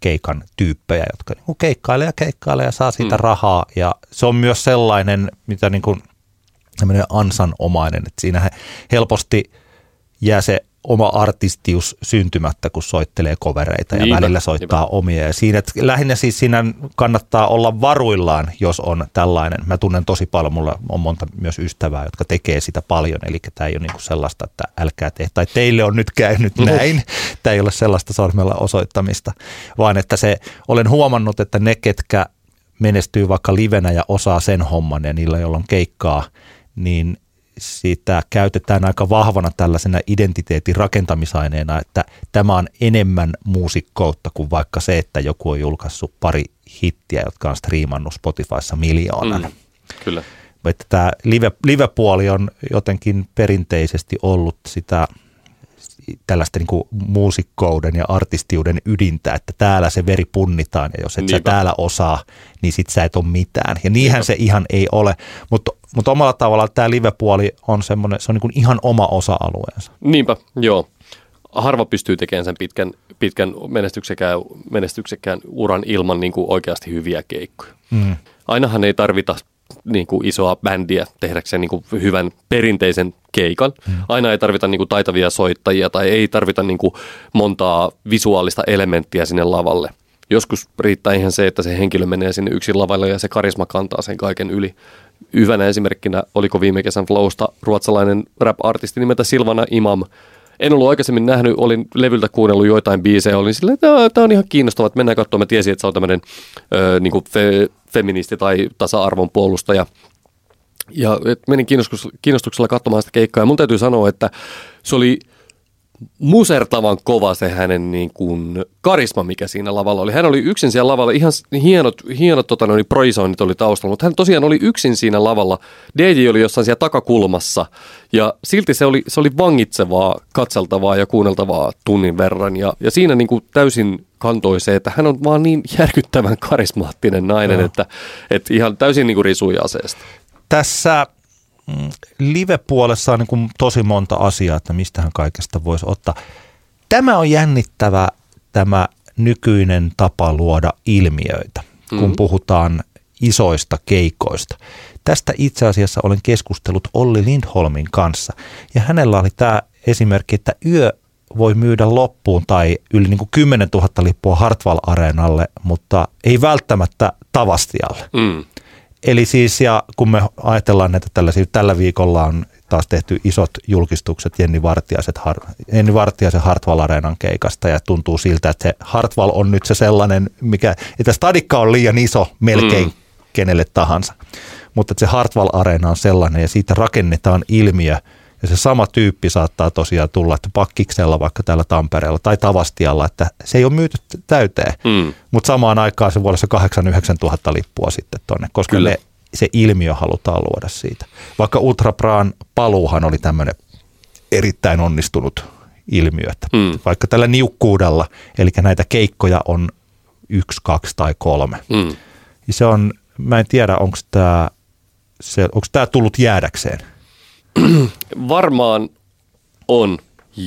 [SPEAKER 2] keikan tyyppejä, jotka niin keikkailee ja keikkailee ja saa siitä mm. rahaa. Ja se on myös sellainen, mitä niin kuin, ansanomainen, että siinä helposti – jää se oma artistius syntymättä, kun soittelee kovereita ja niinpä, välillä soittaa niinpä. omia. Ja siinä, että lähinnä siis siinä kannattaa olla varuillaan, jos on tällainen. Mä tunnen tosi paljon, mulla on monta myös ystävää, jotka tekee sitä paljon, eli tämä ei ole niinku sellaista, että älkää tee, tai teille on nyt käynyt näin. Tämä ei ole sellaista sormella osoittamista, vaan että se, olen huomannut, että ne, ketkä menestyy vaikka livenä ja osaa sen homman ja niillä, joilla on keikkaa, niin sitä käytetään aika vahvana tällaisena identiteetin rakentamisaineena, että tämä on enemmän muusikkoutta kuin vaikka se, että joku on julkaissut pari hittiä, jotka on striimannut Spotifyssa miljoonan. Mm,
[SPEAKER 3] kyllä.
[SPEAKER 2] Että tämä live, live-puoli on jotenkin perinteisesti ollut sitä tällaista niin kuin muusikkouden ja artistiuden ydintä, että täällä se veri punnitaan ja jos et Niinpä. sä täällä osaa, niin sit sä et ole mitään. Ja niinhän Niinpä. se ihan ei ole, mutta mutta omalla tavallaan tämä live-puoli on semmoinen, se on niin kuin ihan oma osa-alueensa.
[SPEAKER 3] Niinpä, joo. Harva pystyy tekemään sen pitkän, pitkän menestyksekään, menestyksekään uran ilman niin kuin oikeasti hyviä keikkoja. Mm. Ainahan ei tarvita niin kuin isoa bändiä tehdäkseen niin kuin hyvän perinteisen keikan. Mm. Aina ei tarvita niin kuin taitavia soittajia tai ei tarvita niin kuin montaa visuaalista elementtiä sinne lavalle. Joskus riittää ihan se, että se henkilö menee sinne yksin lavalle ja se karisma kantaa sen kaiken yli. Hyvänä esimerkkinä oliko viime kesän Flowsta ruotsalainen rap-artisti nimeltä Silvana Imam. En ollut aikaisemmin nähnyt, olin levyltä kuunnellut joitain biisejä, olin silleen, että tämä on ihan kiinnostavaa, että mennään katsomaan. Mä tiesin, että se on tämmöinen niin fe, feministi tai tasa-arvon puolustaja. Ja menin kiinnostuksella katsomaan sitä keikkaa ja mun täytyy sanoa, että se oli – musertavan kova se hänen niin kuin karisma, mikä siinä lavalla oli. Hän oli yksin siellä lavalla, ihan hienot, hienot tota, noin, proisoinnit oli taustalla, mutta hän tosiaan oli yksin siinä lavalla. DJ oli jossain siellä takakulmassa ja silti se oli, se oli vangitsevaa, katseltavaa ja kuunneltavaa tunnin verran. Ja, ja siinä niin kuin täysin kantoi se, että hän on vaan niin järkyttävän karismaattinen nainen, no. että, että ihan täysin niin kuin risui aseesta.
[SPEAKER 2] Tässä live-puolessa on niin kuin tosi monta asiaa, että mistähän kaikesta voisi ottaa. Tämä on jännittävä tämä nykyinen tapa luoda ilmiöitä, kun mm. puhutaan isoista keikoista. Tästä itse asiassa olen keskustellut Olli Lindholmin kanssa ja hänellä oli tämä esimerkki, että yö voi myydä loppuun tai yli niin kuin 10 000 lippua Hartwall-areenalle, mutta ei välttämättä Tavastialle. Mm. Eli siis, ja kun me ajatellaan näitä tällaisia, tällä viikolla on taas tehty isot julkistukset Jenni Vartiaisen, Jenni Vartiaisen Hartwall Areenan keikasta ja tuntuu siltä, että se Hartwall on nyt se sellainen, mikä, että stadikka on liian iso melkein mm. kenelle tahansa, mutta että se Hartwall Areena on sellainen ja siitä rakennetaan ilmiö, ja se sama tyyppi saattaa tosiaan tulla, että pakkiksella vaikka täällä Tampereella tai Tavastialla, että se ei ole myyty täyteen. Mm. Mutta samaan aikaan se vuodessa 89 000 lippua sitten tonne, koska ne, se ilmiö halutaan luoda siitä. Vaikka Ultrapraan paluuhan oli tämmöinen erittäin onnistunut ilmiö, että mm. vaikka tällä niukkuudella, eli näitä keikkoja on yksi, kaksi tai kolme. Mm. Se on, mä en tiedä, onko tämä onko tämä tullut jäädäkseen?
[SPEAKER 3] Varmaan on.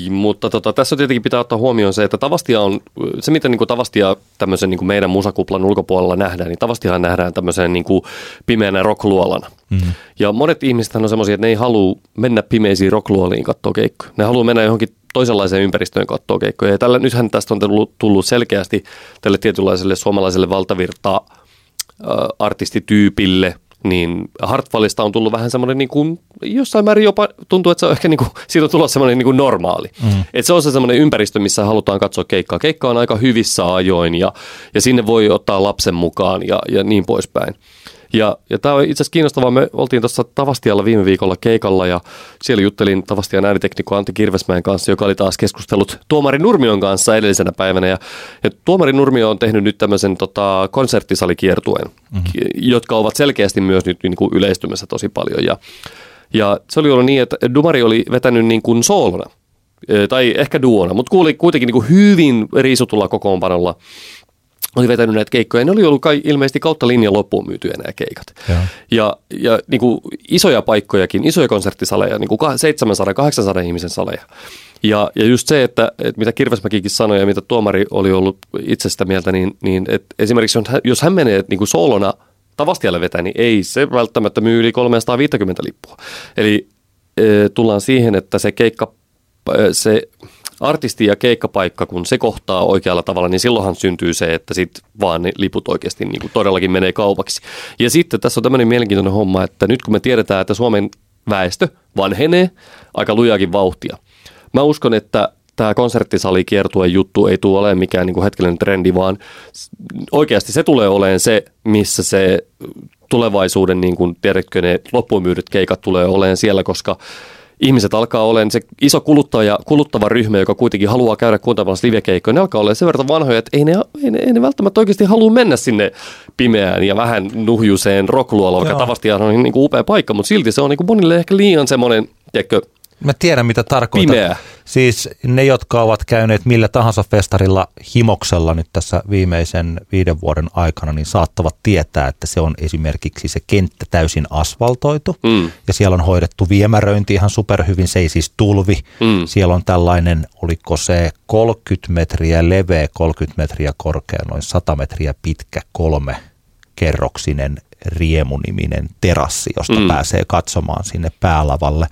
[SPEAKER 3] Mutta tota, tässä tietenkin pitää ottaa huomioon se, että Tavastia on, se miten niin kuin Tavastia tämmöisen niin kuin meidän musakuplan ulkopuolella nähdään, niin Tavastiahan nähdään tämmöisen niin kuin pimeänä rockluolana. Mm-hmm. Ja monet ihmiset on semmoisia, että ne ei halua mennä pimeisiin rockluoliin katsoa keikkoja. Ne haluaa mennä johonkin toisenlaiseen ympäristöön katsoa keikkoja. Ja tällä, nythän tästä on tullut, tullut selkeästi tälle tietynlaiselle suomalaiselle valtavirta artistityypille, niin Hartwallista on tullut vähän semmoinen niin kuin, jossain määrin jopa tuntuu, että se on ehkä niin kuin, siitä on tullut semmoinen niin kuin normaali. Mm. Että se on se semmoinen ympäristö, missä halutaan katsoa keikkaa. Keikka on aika hyvissä ajoin ja, ja sinne voi ottaa lapsen mukaan ja, ja niin poispäin. Ja, ja tämä on itse asiassa kiinnostavaa. Me oltiin tuossa Tavastialla viime viikolla keikalla ja siellä juttelin Tavastian ääniteknikko Antti Kirvesmäen kanssa, joka oli taas keskustellut Tuomari Nurmion kanssa edellisenä päivänä. Ja, ja Tuomari Nurmio on tehnyt nyt tämmöisen tota, konserttisalikiertueen, mm-hmm. jotka ovat selkeästi myös nyt niin kuin yleistymässä tosi paljon. Ja, ja se oli ollut niin, että Dumari oli vetänyt niin kuin soolona, tai ehkä duona, mutta kuuli kuitenkin niin kuin hyvin riisutulla kokoonpanolla oli vetänyt näitä keikkoja. Ne oli ollut kai ilmeisesti kautta linjan loppuun myytyjä nämä keikat. Ja, ja, ja niin kuin isoja paikkojakin, isoja konserttisaleja, niin kuin 700-800 ihmisen saleja. Ja, ja just se, että, että mitä Kirvesmäkikin sanoi ja mitä tuomari oli ollut itsestä mieltä, niin, niin että esimerkiksi jos hän menee niin kuin solona Tavastialle vetää, niin ei se välttämättä myy yli 350 lippua. Eli e, tullaan siihen, että se keikka, se artisti ja keikkapaikka, kun se kohtaa oikealla tavalla, niin silloinhan syntyy se, että sitten vaan ne liput oikeasti niin kuin todellakin menee kaupaksi. Ja sitten tässä on tämmöinen mielenkiintoinen homma, että nyt kun me tiedetään, että Suomen väestö vanhenee aika lujakin vauhtia. Mä uskon, että tämä konserttisali kiertue juttu ei tule olemaan mikään niin hetkellinen trendi, vaan oikeasti se tulee olemaan se, missä se tulevaisuuden, niin kuin tiedätkö, ne loppuun myydyt keikat tulee olemaan siellä, koska ihmiset alkaa olemaan se iso kuluttaja, kuluttava ryhmä, joka kuitenkin haluaa käydä kuuntelemassa livekeikkoja, ne alkaa olla sen verran vanhoja, että ei ne, ei ne, ei ne välttämättä oikeasti halua mennä sinne pimeään ja vähän nuhjuseen rockluoloon, joka tavasti on niin kuin upea paikka, mutta silti se on niin kuin monille ehkä liian semmoinen, tiedätkö,
[SPEAKER 2] Mä tiedän, mitä tarkoitat.
[SPEAKER 3] Pimeä.
[SPEAKER 2] Siis ne, jotka ovat käyneet millä tahansa festarilla himoksella nyt tässä viimeisen viiden vuoden aikana, niin saattavat tietää, että se on esimerkiksi se kenttä täysin asfaltoitu. Mm. Ja siellä on hoidettu viemäröinti ihan superhyvin, se ei siis tulvi. Mm. Siellä on tällainen, oliko se 30 metriä leveä, 30 metriä korkea, noin 100 metriä pitkä, kolme kerroksinen riemuniminen terassi, josta mm. pääsee katsomaan sinne päälavalle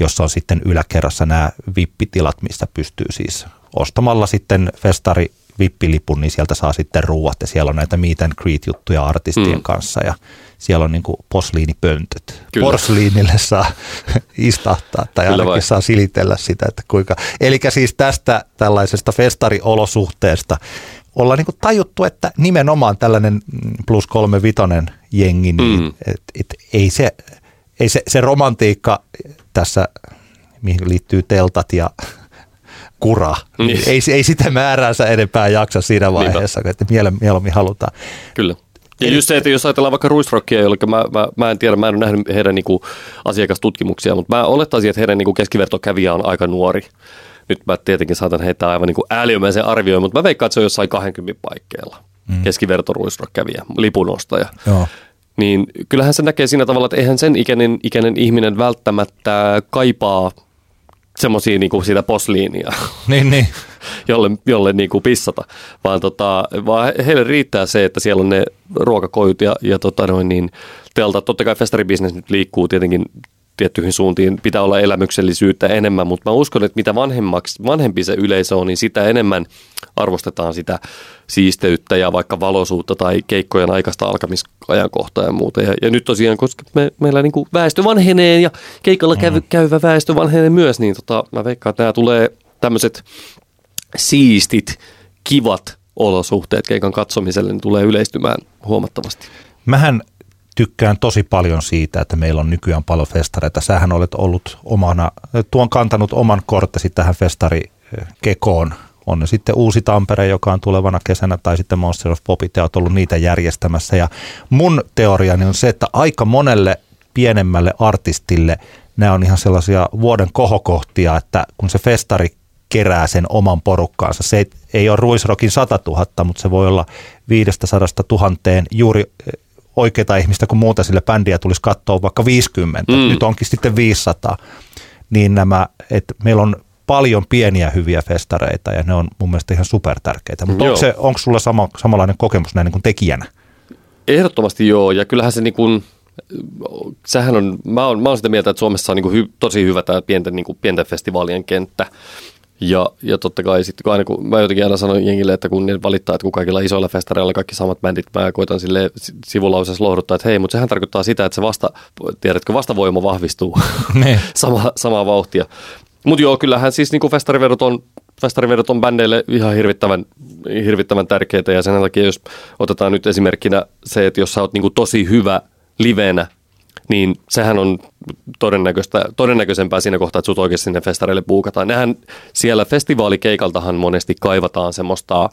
[SPEAKER 2] jossa on sitten yläkerrassa nämä vippitilat, mistä pystyy siis ostamalla sitten festari vippilipun, niin sieltä saa sitten ruuat ja siellä on näitä meet and greet juttuja artistien mm. kanssa ja siellä on niin kuin posliinipöntöt. Kyllä. Porsliinille saa istahtaa tai Kyllä ainakin vai. saa silitellä sitä, että kuinka. Eli siis tästä tällaisesta festariolosuhteesta ollaan niin kuin tajuttu, että nimenomaan tällainen plus kolme vitonen jengi, niin mm. et, et, ei se, ei se, se romantiikka tässä, mihin liittyy teltat ja kura, niin. ei, ei sitä määräänsä enempää jaksa siinä vaiheessa, Niinpä. että mieluummin halutaan.
[SPEAKER 3] Kyllä. Ja just se, että jos ajatellaan vaikka Ruisrockia, jolloin mä, mä, mä en tiedä, mä en ole nähnyt heidän niinku asiakastutkimuksia, mutta mä olettaisin, että heidän niinku keskivertokävijä on aika nuori. Nyt mä tietenkin saatan heittää aivan niinku ääliömäisen arvioin, mutta mä veikkaan, että se on jossain 20 paikkeilla. Mm. Keskiverto Ruisrock-kävijä, lipunostaja. Joo niin kyllähän se näkee siinä tavalla, että eihän sen ikäinen, ikäinen ihminen välttämättä kaipaa semmoisia niinku sitä posliinia,
[SPEAKER 2] niin, niin.
[SPEAKER 3] jolle, jolle niinku pissata, vaan, tota, vaan heille riittää se, että siellä on ne ruokakojut ja, ja tota noin, niin, teltat. Totta kai festaribisnes nyt liikkuu tietenkin tiettyihin suuntiin pitää olla elämyksellisyyttä enemmän, mutta mä uskon, että mitä vanhemmaksi, vanhempi se yleisö on, niin sitä enemmän arvostetaan sitä siisteyttä ja vaikka valoisuutta tai keikkojen aikaista alkamisajankohtaa ja muuta. Ja, ja nyt tosiaan, koska me, meillä niin kuin väestö vanhenee ja keikalla käy, mm. käyvä väestö vanhenee myös, niin tota, mä veikkaan, että nämä tulee tämmöiset siistit, kivat olosuhteet keikan katsomiselle, niin tulee yleistymään huomattavasti.
[SPEAKER 2] Mähän tykkään tosi paljon siitä, että meillä on nykyään paljon festareita. Sähän olet ollut omana, tuon kantanut oman korttesi tähän festarikekoon. On ne sitten Uusi Tampere, joka on tulevana kesänä, tai sitten Monster of Popit, ja olet ollut niitä järjestämässä. Ja mun teoriani on se, että aika monelle pienemmälle artistille nämä on ihan sellaisia vuoden kohokohtia, että kun se festari kerää sen oman porukkaansa. Se ei, ei ole Ruisrokin 100 000, mutta se voi olla 500 000 juuri oikeita ihmistä, kun muuta sille bändiä tulisi katsoa vaikka 50, mm. nyt onkin sitten 500, niin nämä, että meillä on paljon pieniä hyviä festareita ja ne on mun mielestä ihan supertärkeitä. Mutta onko, se, onko sulla sama, samanlainen kokemus näin niin kuin tekijänä?
[SPEAKER 3] Ehdottomasti joo, ja kyllähän se niin kuin, sehän on, mä oon, mä oon sitä mieltä, että Suomessa on niin kuin hy, tosi hyvä tämä pienten, niin kuin pienten festivaalien kenttä. Ja, ja totta kai sitten, kun aina kun mä jotenkin aina sanon jengille, että kun ne valittaa, että kun kaikilla isoilla festareilla kaikki samat bändit, mä koitan sille sivulauseessa lohduttaa, että hei, mutta sehän tarkoittaa sitä, että se vasta, tiedätkö, vastavoima vahvistuu
[SPEAKER 2] Ne.
[SPEAKER 3] sama, samaa vauhtia. Mutta joo, kyllähän siis niin festarivedot on festarivedot on bändeille ihan hirvittävän, hirvittävän tärkeitä ja sen takia jos otetaan nyt esimerkkinä se, että jos sä oot niin tosi hyvä livenä, niin sehän on todennäköistä, todennäköisempää siinä kohtaa, että sut oikeasti sinne festareille puukataan. Nehän siellä festivaalikeikaltahan monesti kaivataan semmoista,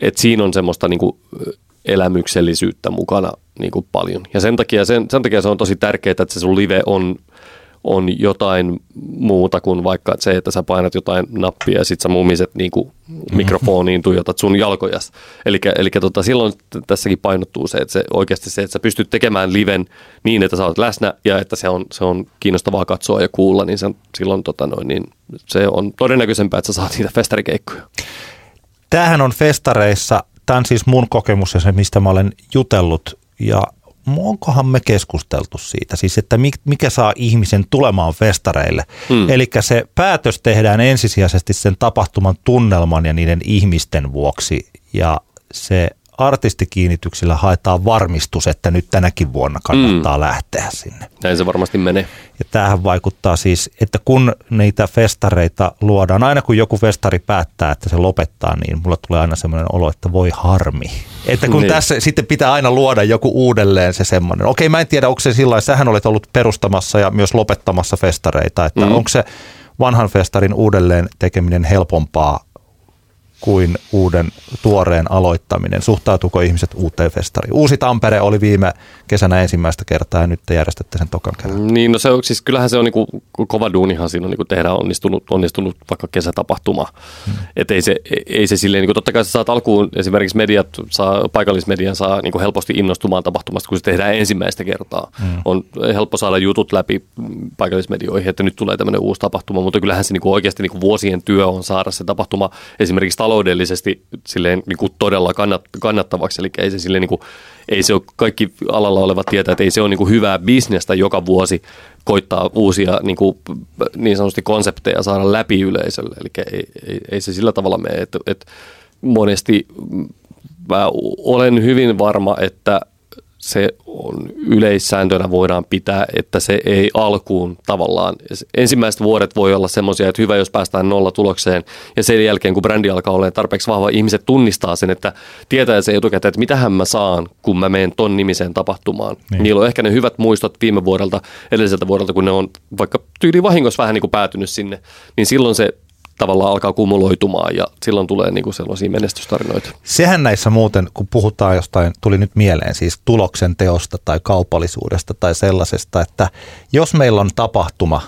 [SPEAKER 3] että siinä on semmoista niin kuin elämyksellisyyttä mukana niin kuin paljon. Ja sen takia, sen, sen takia se on tosi tärkeää, että se sun live on on jotain muuta kuin vaikka se, että sä painat jotain nappia ja sit sä mumiset niin kuin mikrofoniin tuijotat sun jalkojas. Eli tota, silloin tässäkin painottuu se, että se oikeasti se, että sä pystyt tekemään liven niin, että sä oot läsnä ja että se on, se on kiinnostavaa katsoa ja kuulla, niin, se, silloin tota noin, niin se on todennäköisempää, että sä saat niitä festarikeikkoja.
[SPEAKER 2] Tämähän on festareissa, tämä on siis mun kokemus ja se, mistä mä olen jutellut ja onkohan me keskusteltu siitä, siis että mikä saa ihmisen tulemaan festareille. Hmm. Eli se päätös tehdään ensisijaisesti sen tapahtuman tunnelman ja niiden ihmisten vuoksi ja se artistikiinnityksillä haetaan varmistus, että nyt tänäkin vuonna kannattaa mm. lähteä sinne.
[SPEAKER 3] Näin se varmasti menee.
[SPEAKER 2] Ja tämähän vaikuttaa siis, että kun niitä festareita luodaan, aina kun joku festari päättää, että se lopettaa, niin mulla tulee aina semmoinen olo, että voi harmi. Että kun niin. tässä sitten pitää aina luoda joku uudelleen se semmoinen. Okei, mä en tiedä, onko se sillä sähän olet ollut perustamassa ja myös lopettamassa festareita, että mm. onko se vanhan festarin uudelleen tekeminen helpompaa kuin uuden tuoreen aloittaminen? Suhtautuuko ihmiset uuteen festariin? Uusi Tampere oli viime kesänä ensimmäistä kertaa ja nyt te järjestätte sen tokan kerran.
[SPEAKER 3] Niin, no se on, siis kyllähän se on niin kuin, kova duunihan siinä on niin kuin tehdä onnistunut, onnistunut vaikka kesätapahtuma. Hmm. Että ei se, ei se silleen, niin kuin totta kai sä saat alkuun esimerkiksi mediat, saa, paikallismedian saa niin kuin helposti innostumaan tapahtumasta, kun se tehdään ensimmäistä kertaa. Hmm. On helppo saada jutut läpi paikallismedioihin, että nyt tulee tämmöinen uusi tapahtuma, mutta kyllähän se niin kuin oikeasti niin kuin vuosien työ on saada se tapahtuma esimerkiksi taloudellisesti silleen niin kuin todella kannat, kannattavaksi, eli ei se silleen niin kuin, ei se ole, kaikki alalla olevat tietää, että ei se ole niin kuin hyvää bisnestä joka vuosi koittaa uusia niin, kuin, niin sanotusti konsepteja saada läpi yleisölle, eli ei, ei, ei se sillä tavalla mene, että, että monesti mä olen hyvin varma, että se on yleissääntönä voidaan pitää, että se ei alkuun tavallaan. Ensimmäiset vuodet voi olla semmoisia, että hyvä, jos päästään nolla tulokseen ja sen jälkeen, kun brändi alkaa olla tarpeeksi vahva, ihmiset tunnistaa sen, että tietää se etukäteen, että mitähän mä saan, kun mä menen ton nimiseen tapahtumaan. Niin. Niillä on ehkä ne hyvät muistot viime vuodelta, edelliseltä vuodelta, kun ne on vaikka tyyli vahingossa vähän niin kuin päätynyt sinne, niin silloin se tavallaan alkaa kumuloitumaan ja silloin tulee niin kuin sellaisia menestystarinoita.
[SPEAKER 2] Sehän näissä muuten, kun puhutaan jostain, tuli nyt mieleen siis tuloksen teosta tai kaupallisuudesta tai sellaisesta, että jos meillä on tapahtuma,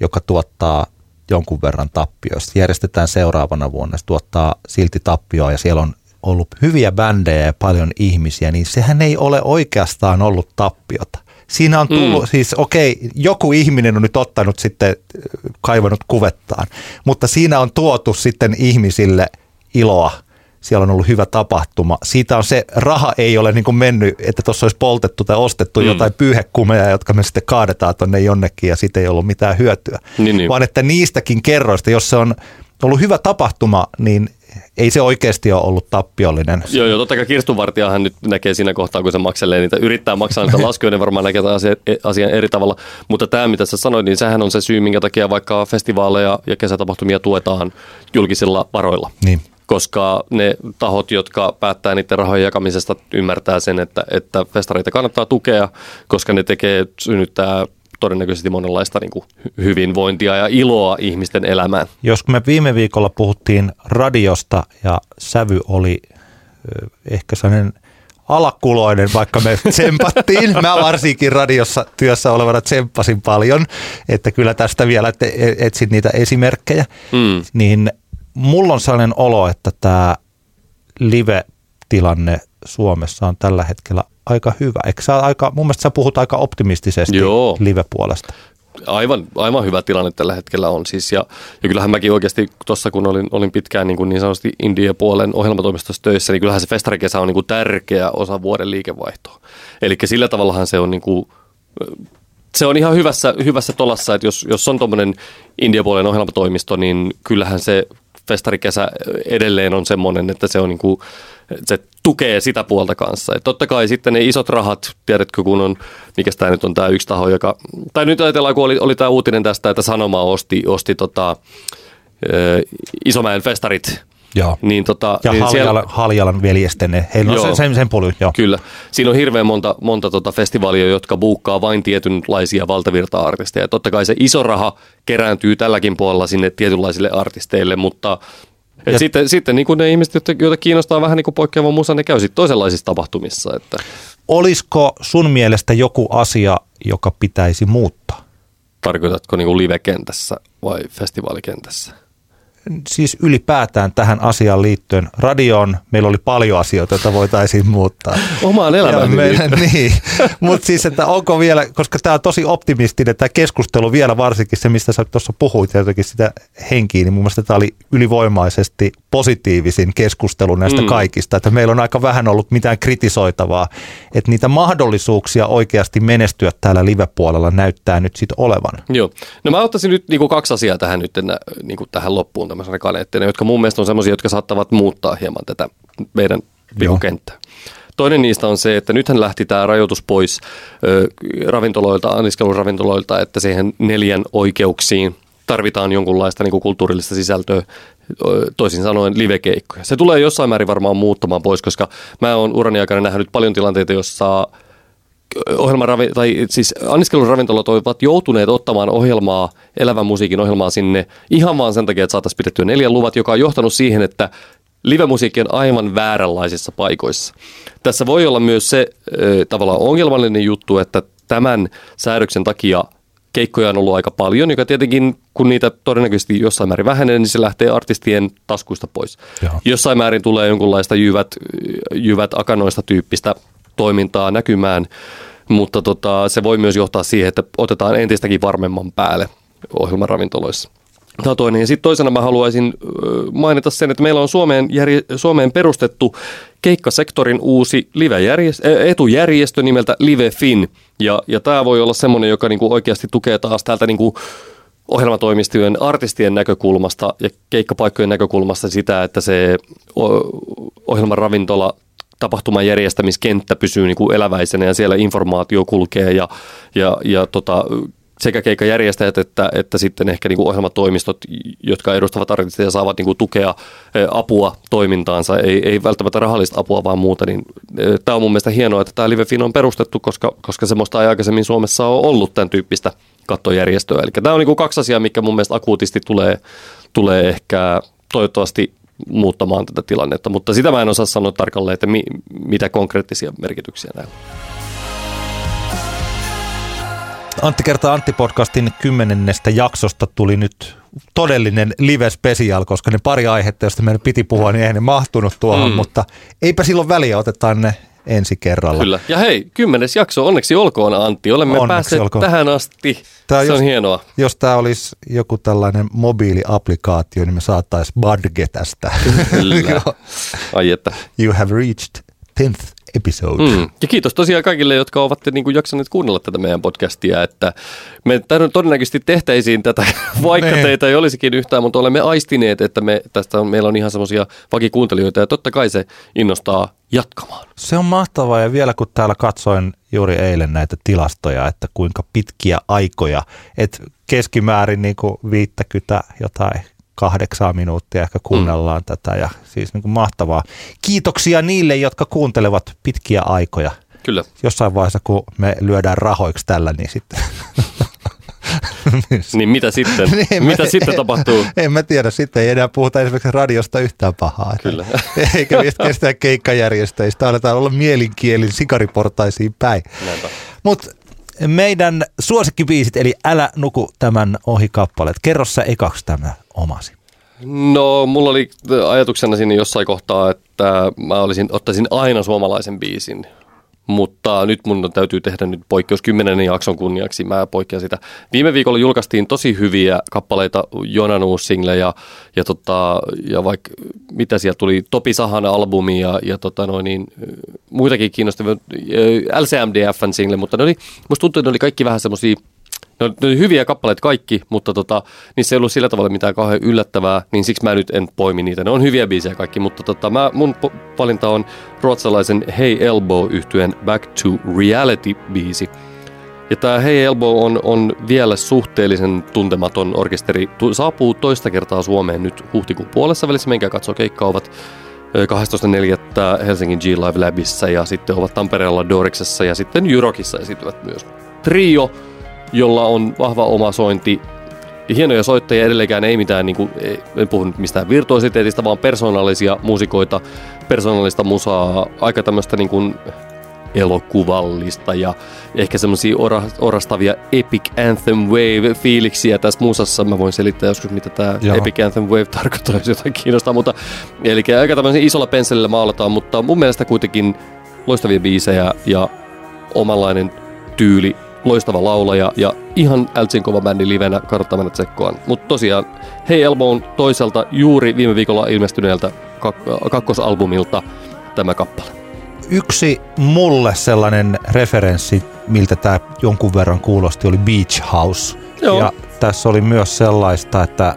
[SPEAKER 2] joka tuottaa jonkun verran tappioista, järjestetään seuraavana vuonna, se tuottaa silti tappioa ja siellä on ollut hyviä bändejä ja paljon ihmisiä, niin sehän ei ole oikeastaan ollut tappiota. Siinä on tullut, mm. siis okei, okay, joku ihminen on nyt ottanut sitten, kaivannut kuvettaan, mutta siinä on tuotu sitten ihmisille iloa. Siellä on ollut hyvä tapahtuma. Siitä on se, raha ei ole niin kuin mennyt, että tuossa olisi poltettu tai ostettu mm. jotain pyyhekumeja, jotka me sitten kaadetaan tuonne jonnekin ja siitä ei ollut mitään hyötyä. Niin, niin. Vaan että niistäkin kerroista, jos se on ollut hyvä tapahtuma, niin ei se oikeasti ole ollut tappiollinen.
[SPEAKER 3] Joo, joo totta kai kirstunvartijahan nyt näkee siinä kohtaa, kun se makselee niitä, yrittää maksaa niitä laskuja, ne varmaan näkee asian, asian eri tavalla. Mutta tämä, mitä sä sanoit, niin sehän on se syy, minkä takia vaikka festivaaleja ja kesätapahtumia tuetaan julkisilla varoilla.
[SPEAKER 2] Niin
[SPEAKER 3] koska ne tahot, jotka päättää niiden rahojen jakamisesta, ymmärtää sen, että, että festareita kannattaa tukea, koska ne tekee, synnyttää todennäköisesti monenlaista niin kuin hyvinvointia ja iloa ihmisten elämään.
[SPEAKER 2] Jos me viime viikolla puhuttiin radiosta ja sävy oli ehkä sellainen alakuloinen, vaikka me tsempattiin. Mä varsinkin radiossa työssä olevana tsemppasin paljon, että kyllä tästä vielä e-, etsin niitä esimerkkejä. Mm. Niin mulla on sellainen olo, että tämä live-tilanne Suomessa on tällä hetkellä aika hyvä. Eikö sä aika, mun mielestä sä puhut aika optimistisesti
[SPEAKER 3] Joo.
[SPEAKER 2] live-puolesta.
[SPEAKER 3] aivan, aivan hyvä tilanne tällä hetkellä on siis. Ja, ja kyllähän mäkin oikeasti tuossa, kun olin, olin pitkään niin, kuin niin sanotusti India-puolen ohjelmatoimistossa töissä, niin kyllähän se festarikesä on niin kuin tärkeä osa vuoden liikevaihtoa. Eli sillä tavallahan se on niin kuin, se on ihan hyvässä, hyvässä tolassa, että jos, jos on tuommoinen India-puolen ohjelmatoimisto, niin kyllähän se festarikesä edelleen on semmoinen, että se on niin kuin, se tukee sitä puolta kanssa. Et totta kai sitten ne isot rahat, tiedätkö kun on, mikä tämä nyt on tämä yksi taho, joka, tai nyt ajatellaan, kun oli, oli tämä uutinen tästä, että Sanoma osti, osti tota, Isomäen festarit
[SPEAKER 2] Joo.
[SPEAKER 3] Niin tota,
[SPEAKER 2] ja
[SPEAKER 3] niin
[SPEAKER 2] Haljalan, siellä... Haljalan veljesten, heillä on sen, sen, polu, joo.
[SPEAKER 3] Kyllä. Siinä on hirveän monta, monta tota festivaalia, jotka buukkaa vain tietynlaisia valtavirta-artisteja. Totta kai se iso raha kerääntyy tälläkin puolella sinne tietynlaisille artisteille, mutta et ja sitten, sitten niin kuin ne ihmiset, joita kiinnostaa vähän niin kuin poikkeava musa, ne käy sitten toisenlaisissa tapahtumissa. Että.
[SPEAKER 2] Olisiko sun mielestä joku asia, joka pitäisi muuttaa?
[SPEAKER 3] Tarkoitatko niin kuin live-kentässä vai festivaalikentässä?
[SPEAKER 2] Siis ylipäätään tähän asiaan liittyen. Radioon meillä oli paljon asioita, joita voitaisiin muuttaa.
[SPEAKER 3] Omaan elämään.
[SPEAKER 2] niin, mutta siis, että onko vielä, koska tämä on tosi optimistinen tämä keskustelu vielä varsinkin se, mistä sä tuossa puhuit jotenkin sitä henkiä, niin mun mielestä tämä oli ylivoimaisesti positiivisin keskustelu näistä mm. kaikista, että meillä on aika vähän ollut mitään kritisoitavaa, että niitä mahdollisuuksia oikeasti menestyä täällä live-puolella näyttää nyt sitten olevan.
[SPEAKER 3] Joo, no mä ottaisin nyt niin kuin kaksi asiaa tähän nyt niin kuin tähän loppuun tämmöisenä kaneettina, jotka mun mielestä on semmoisia, jotka saattavat muuttaa hieman tätä meidän kenttää. Toinen niistä on se, että nythän lähti tämä rajoitus pois ö, ravintoloilta, anniskeluravintoloilta, että siihen neljän oikeuksiin tarvitaan jonkunlaista niin kuin kulttuurillista sisältöä, toisin sanoen livekeikkoja. Se tulee jossain määrin varmaan muuttamaan pois, koska mä oon urani aikana nähnyt paljon tilanteita, jossa ohjelmaravi, tai siis anniskeluravintolat ovat joutuneet ottamaan ohjelmaa, elävän musiikin ohjelmaa sinne ihan vaan sen takia, että saataisiin pidettyä neljän luvat, joka on johtanut siihen, että live-musiikki on aivan vääränlaisissa paikoissa. Tässä voi olla myös se äh, tavallaan ongelmallinen juttu, että tämän säädöksen takia keikkoja on ollut aika paljon, joka tietenkin, kun niitä todennäköisesti jossain määrin vähenee, niin se lähtee artistien taskuista pois. Jaha. Jossain määrin tulee jonkunlaista jyvät, jyvät akanoista tyyppistä toimintaa näkymään, mutta tota, se voi myös johtaa siihen, että otetaan entistäkin varmemman päälle ohjelmaravintoloissa. Tämä toinen. Ja sitten toisena mä haluaisin mainita sen, että meillä on Suomeen, järje, Suomeen perustettu keikkasektorin uusi live-järjestö, etujärjestö nimeltä LiveFin. Ja, ja tämä voi olla semmoinen, joka niinku oikeasti tukee taas täältä niinku ohjelmatoimistojen artistien näkökulmasta ja keikkapaikkojen näkökulmasta sitä, että se ohjelmaravintola tapahtuman järjestämiskenttä pysyy niin kuin eläväisenä ja siellä informaatio kulkee ja, ja, ja tota, sekä keikkajärjestäjät että, että sitten ehkä niin kuin ohjelmatoimistot, jotka edustavat artisteja, saavat niin kuin tukea, apua toimintaansa, ei, ei välttämättä rahallista apua, vaan muuta. Niin, tämä on mun mielestä hienoa, että tämä LiveFin on perustettu, koska, koska semmoista ei aikaisemmin Suomessa ole ollut tämän tyyppistä kattojärjestöä. Eli tämä on niin kuin kaksi asiaa, mikä mun mielestä akuutisti tulee, tulee ehkä toivottavasti muuttamaan tätä tilannetta, mutta sitä mä en osaa sanoa tarkalleen, että mi, mitä konkreettisia merkityksiä näillä
[SPEAKER 2] Antti kertaa Antti-podcastin kymmenennestä jaksosta tuli nyt todellinen live-special, koska ne pari aihetta, joista meidän piti puhua, niin eihän ne mahtunut tuohon, mm. mutta eipä silloin väliä, otetaan ne ensi kerralla.
[SPEAKER 3] Kyllä. Ja hei, kymmenes jakso, onneksi olkoon Antti. Olemme onneksi päässeet olkoon. tähän asti. Tää Se jos, on hienoa.
[SPEAKER 2] Jos tämä olisi joku tällainen mobiiliaplikaatio, niin me saataisiin Badge tästä.
[SPEAKER 3] Kyllä. Ai että.
[SPEAKER 2] You have reached 10th episode. Mm.
[SPEAKER 3] Ja kiitos tosiaan kaikille, jotka ovat niin kuin jaksaneet kuunnella tätä meidän podcastia, että me todennäköisesti tehtäisiin tätä, vaikka me. teitä ei olisikin yhtään, mutta olemme aistineet, että me, tästä on, meillä on ihan semmoisia vakikuuntelijoita ja totta kai se innostaa jatkamaan.
[SPEAKER 2] Se on mahtavaa ja vielä kun täällä katsoin juuri eilen näitä tilastoja, että kuinka pitkiä aikoja, että keskimäärin niin kuin 50 jotain kahdeksaa minuuttia ehkä kuunnellaan mm. tätä ja siis niin kuin mahtavaa. Kiitoksia niille, jotka kuuntelevat pitkiä aikoja.
[SPEAKER 3] Kyllä.
[SPEAKER 2] Jossain vaiheessa, kun me lyödään rahoiksi tällä, niin sitten...
[SPEAKER 3] niin mitä sitten? niin, mitä mä, sitten tapahtuu?
[SPEAKER 2] En mä tiedä, sitten ei enää puhuta esimerkiksi radiosta yhtään pahaa.
[SPEAKER 3] Kyllä.
[SPEAKER 2] Eikä kestä keikkajärjestäjistä, aletaan olla mielinkielin sikariportaisiin päin. Mutta meidän suosikkibiisit, eli Älä nuku tämän ohi kappaleet. Kerro sä ekaksi tämä omasi.
[SPEAKER 3] No, mulla oli ajatuksena siinä jossain kohtaa, että mä olisin, ottaisin aina suomalaisen biisin mutta nyt mun täytyy tehdä nyt poikkeus kymmenen jakson kunniaksi. Mä poikkean sitä. Viime viikolla julkaistiin tosi hyviä kappaleita, Jonan single ja, ja, tota, ja vaikka mitä sieltä tuli, Topi Sahan albumi ja, ja tota noin, niin, muitakin kiinnostavia, LCMDFn single, mutta ne oli, musta tuntuu, että ne oli kaikki vähän semmoisia ne oli, ne oli hyviä kappaleita kaikki, mutta tota, niissä ei ollut sillä tavalla mitään kauhean yllättävää, niin siksi mä nyt en poimi niitä. Ne on hyviä biisejä kaikki, mutta tota, mä, mun valinta on ruotsalaisen Hey Elbow yhtyen Back to Reality-biisi. Ja tämä Hey Elbow on, on vielä suhteellisen tuntematon orkesteri. Tu- saapuu toista kertaa Suomeen nyt huhtikuun puolessa välissä. Menkää katsoa keikkaa ovat 12.4. Helsingin G-Live Labissa ja sitten ovat Tampereella Doriksessa ja sitten Jyrokissa esiintyvät myös. Trio jolla on vahva oma sointi. Ja hienoja soittajia edelleenkään ei mitään, niin kuin, en puhu nyt mistään virtuositeetista, vaan persoonallisia muusikoita, persoonallista musaa, aika tämmöistä niin kuin elokuvallista ja ehkä semmoisia orastavia Epic Anthem Wave-fiiliksiä tässä musassa. Mä voin selittää joskus, mitä tämä Epic Anthem Wave tarkoittaa, jos jotain kiinnostaa. Mutta, eli aika tämmöisen isolla pensselillä maalataan, mutta mun mielestä kuitenkin loistavia biisejä ja omanlainen tyyli loistava laulaja ja ihan ältsin kova bändi livenä, kannattaa mennä tsekkoon. Mutta tosiaan, Hei Elboon toiselta juuri viime viikolla ilmestyneeltä kak- kakkosalbumilta tämä kappale.
[SPEAKER 2] Yksi mulle sellainen referenssi, miltä tämä jonkun verran kuulosti, oli Beach House. Joo. Ja tässä oli myös sellaista, että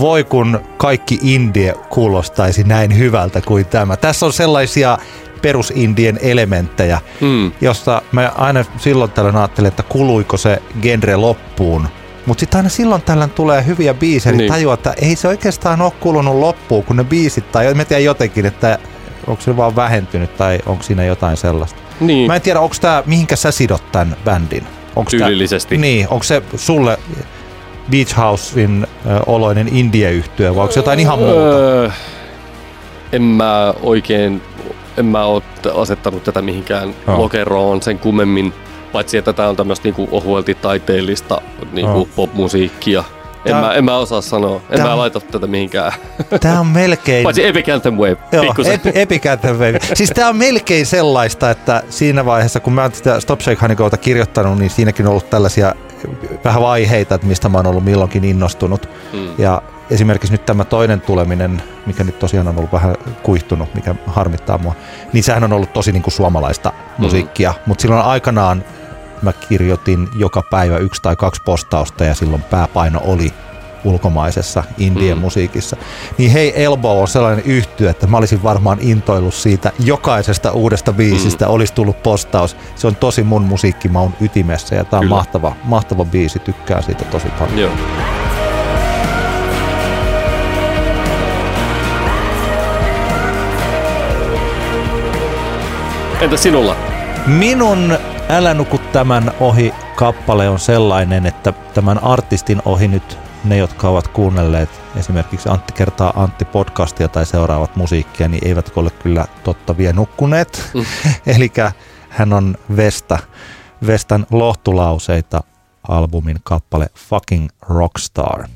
[SPEAKER 2] voi kun kaikki indie kuulostaisi näin hyvältä kuin tämä. Tässä on sellaisia perusindien elementtejä, mm. josta mä aina silloin tällöin ajattelin, että kuluiko se genre loppuun. Mutta sitten aina silloin tällöin tulee hyviä biisejä, niin, niin tajuaa, että ei se oikeastaan ole kulunut loppuun, kun ne biisit, tai mä tiedän jotenkin, että onko se vaan vähentynyt tai onko siinä jotain sellaista. Niin. Mä en tiedä, onko tämä, mihinkä sä sidot tämän bändin?
[SPEAKER 3] Onko Tyylillisesti.
[SPEAKER 2] Tää, niin, onko se sulle Beach Housein äh, oloinen indie-yhtyö vai onko se jotain ihan muuta? Öö,
[SPEAKER 3] en mä oikein en mä ole asettanut tätä mihinkään oh. lokeroon sen kummemmin, paitsi että tämä on tämmöistä niinku ohuelti taiteellista niinku oh. popmusiikkia. En, mä, en mä osaa sanoa. En Tää... mä laita tätä mihinkään.
[SPEAKER 2] Tää on melkein...
[SPEAKER 3] Paitsi Epic Anthem Wave.
[SPEAKER 2] Joo, Ep- Epic Anthem Wave. siis tää on melkein sellaista, että siinä vaiheessa, kun mä oon sitä Stop Shake Honeycota kirjoittanut, niin siinäkin on ollut tällaisia vähän vaiheita, että mistä mä oon ollut milloinkin innostunut. Mm. Ja esimerkiksi nyt tämä toinen tuleminen, mikä nyt tosiaan on ollut vähän kuihtunut, mikä harmittaa mua, niin sehän on ollut tosi niin kuin suomalaista mm-hmm. musiikkia, mm. mutta silloin aikanaan mä kirjoitin joka päivä yksi tai kaksi postausta ja silloin pääpaino oli ulkomaisessa indien mm. musiikissa. Niin hei Elbow on sellainen yhtyö, että mä olisin varmaan intoillut siitä jokaisesta uudesta biisistä mm. olisi tullut postaus. Se on tosi mun musiikkimaun ytimessä ja tää on mahtava, mahtava biisi, tykkää siitä tosi paljon. Joo.
[SPEAKER 3] Entä sinulla?
[SPEAKER 2] Minun Älä nuku tämän ohi kappale on sellainen, että tämän artistin ohi nyt ne, jotka ovat kuunnelleet esimerkiksi Antti kertaa Antti podcastia tai seuraavat musiikkia, niin eivät ole kyllä totta vielä nukkuneet. Mm. Eli hän on Vesta, Vestan lohtulauseita albumin kappale Fucking Rockstar.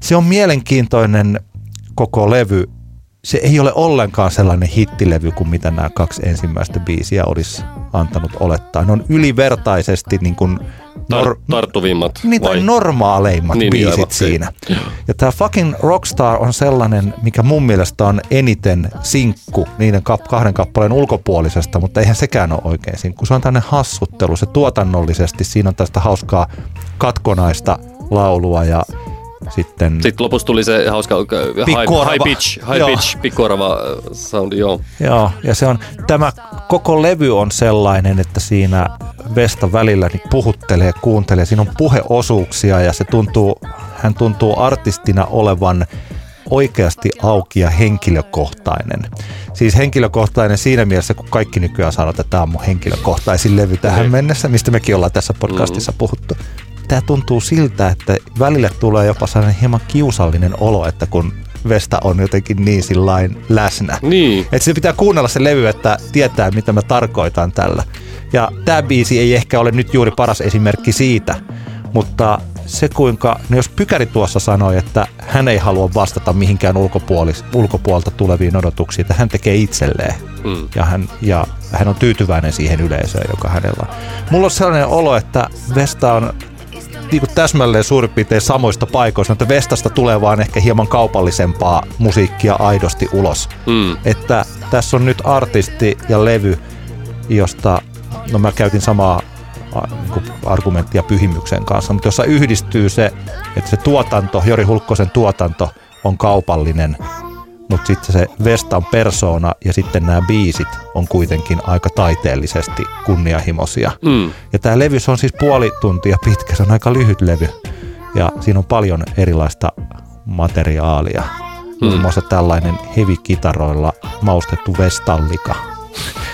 [SPEAKER 2] Se on mielenkiintoinen koko levy se ei ole ollenkaan sellainen hittilevy kuin mitä nämä kaksi ensimmäistä biisiä olisi antanut olettaa. Ne on ylivertaisesti niin kuin
[SPEAKER 3] nor- tarttuvimmat
[SPEAKER 2] niin, tai normaaleimmat niin, biisit niin, siinä. Ja tämä Fucking Rockstar on sellainen, mikä mun mielestä on eniten sinkku niiden kahden kappaleen ulkopuolisesta, mutta eihän sekään ole oikein sinkku. Se on tämmöinen hassuttelu, se tuotannollisesti, siinä on tästä hauskaa katkonaista laulua ja sitten,
[SPEAKER 3] Sitten lopussa tuli se hauska high, high pitch, high joo. pitch pikkuorava äh, soundi, joo.
[SPEAKER 2] Joo, ja se on, tämä koko levy on sellainen, että siinä Vesta välillä niin puhuttelee, kuuntelee, siinä on puheosuuksia ja se tuntuu, hän tuntuu artistina olevan oikeasti auki ja henkilökohtainen. Siis henkilökohtainen siinä mielessä, kun kaikki nykyään sanoo, että tämä on mun henkilökohtaisin levy tähän mennessä, mistä mekin ollaan tässä podcastissa mm. puhuttu tämä tuntuu siltä, että välillä tulee jopa sellainen hieman kiusallinen olo, että kun Vesta on jotenkin niin sillain läsnä.
[SPEAKER 3] Niin.
[SPEAKER 2] Että se pitää kuunnella se levy, että tietää, mitä mä tarkoitan tällä. Ja tämä biisi ei ehkä ole nyt juuri paras esimerkki siitä, mutta se kuinka, no jos Pykäri tuossa sanoi, että hän ei halua vastata mihinkään ulkopuolis, ulkopuolta tuleviin odotuksiin, että hän tekee itselleen. Mm. Ja, hän, ja hän on tyytyväinen siihen yleisöön, joka hänellä on. Mulla on sellainen olo, että Vesta on niin kuin täsmälleen suurin piirtein samoista paikoista, mutta Vestasta tulee vaan ehkä hieman kaupallisempaa musiikkia aidosti ulos. Mm. Että tässä on nyt artisti ja levy, josta, no mä käytin samaa niin argumenttia pyhimyksen kanssa, mutta jossa yhdistyy se, että se tuotanto, Jori Hulkkosen tuotanto on kaupallinen, mutta sitten se Vestan persona ja sitten nämä biisit on kuitenkin aika taiteellisesti kunnianhimoisia. Mm. Ja tämä levy on siis puoli tuntia pitkä, se on aika lyhyt levy ja siinä on paljon erilaista materiaalia. Mm. Muun muassa tällainen heavy-kitaroilla maustettu Vestallika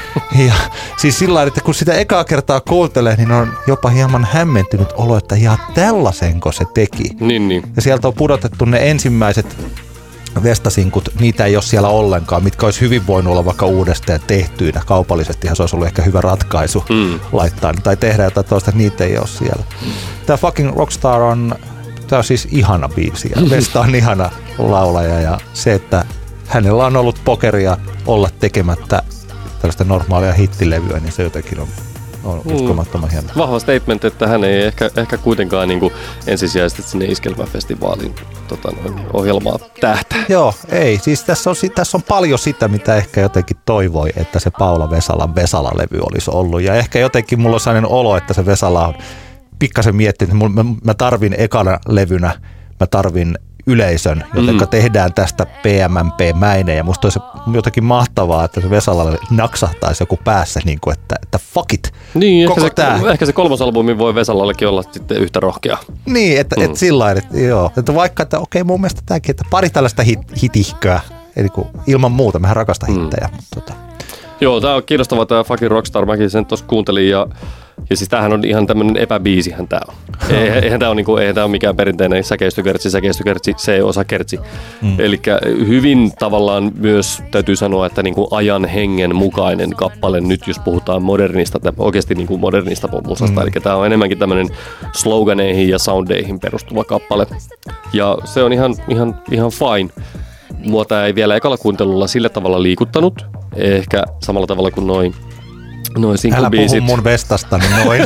[SPEAKER 2] ja siis sillä että kun sitä ekaa kertaa kuuntelee, niin on jopa hieman hämmentynyt olo, että ihan tällaisenko se teki.
[SPEAKER 3] Niin, niin.
[SPEAKER 2] Ja sieltä on pudotettu ne ensimmäiset vestasinkut, niitä ei ole siellä ollenkaan, mitkä olisi hyvin voinut olla vaikka uudestaan tehtyinä. Kaupallisesti se olisi ollut ehkä hyvä ratkaisu mm. laittaa tai tehdä jotain toista, niitä ei ole siellä. Tämä Fucking Rockstar on, tämä on siis ihana biisi ja Vesta on ihana laulaja ja se, että hänellä on ollut pokeria olla tekemättä tällaista normaalia hittilevyä, niin se jotenkin on, on mm. uskomattoman hieno.
[SPEAKER 3] Vahva statement, että hän ei ehkä, ehkä kuitenkaan niin kuin ensisijaisesti sinne iskelmäfestivaalin tota noin, ohjelmaa tähtää.
[SPEAKER 2] Joo, ei. Siis tässä on, tässä on paljon sitä, mitä ehkä jotenkin toivoi, että se Paula Vesalan Vesala-levy olisi ollut. Ja ehkä jotenkin mulla on sellainen olo, että se Vesala on pikkasen miettinyt, että mä, mä tarvin ekana levynä, mä tarvin yleisön, joten mm. tehdään tästä PMMP-mäinen. Ja musta olisi jotenkin mahtavaa, että se Vesalalle naksahtaisi joku päässä, niin kuin, että, että fuck it,
[SPEAKER 3] niin, koko ehkä se, tää. ehkä se kolmas albumi voi Vesalallekin olla sitten yhtä rohkea.
[SPEAKER 2] Niin, että mm. et sillä lailla, että joo. Että vaikka, että okei, mun mielestä tämäkin, että pari tällaista hit, hitihköä, eli kun ilman muuta, mehän rakastan mm. hittejä. Mutta tota.
[SPEAKER 3] Joo, tämä on kiinnostava tämä fucking Rockstar, mäkin sen tuossa kuuntelin ja ja siis tämähän on ihan tämmöinen epäbiisihän tämä on. Eihän tämä ole, niinku, eihän tämä ole mikään perinteinen säkeistökertsi, säkeistökertsi, C-osa kertsi. Mm. Eli hyvin tavallaan myös täytyy sanoa, että niinku ajan hengen mukainen kappale nyt, jos puhutaan modernista, oikeasti niinku modernista musasta. Mm. Eli tämä on enemmänkin tämmöinen sloganeihin ja soundeihin perustuva kappale. Ja se on ihan, ihan, ihan fine. Mua ei vielä ekalla kuuntelulla sillä tavalla liikuttanut, ehkä samalla tavalla kuin noin
[SPEAKER 2] Noin Älä puhu mun vestasta, niin noin.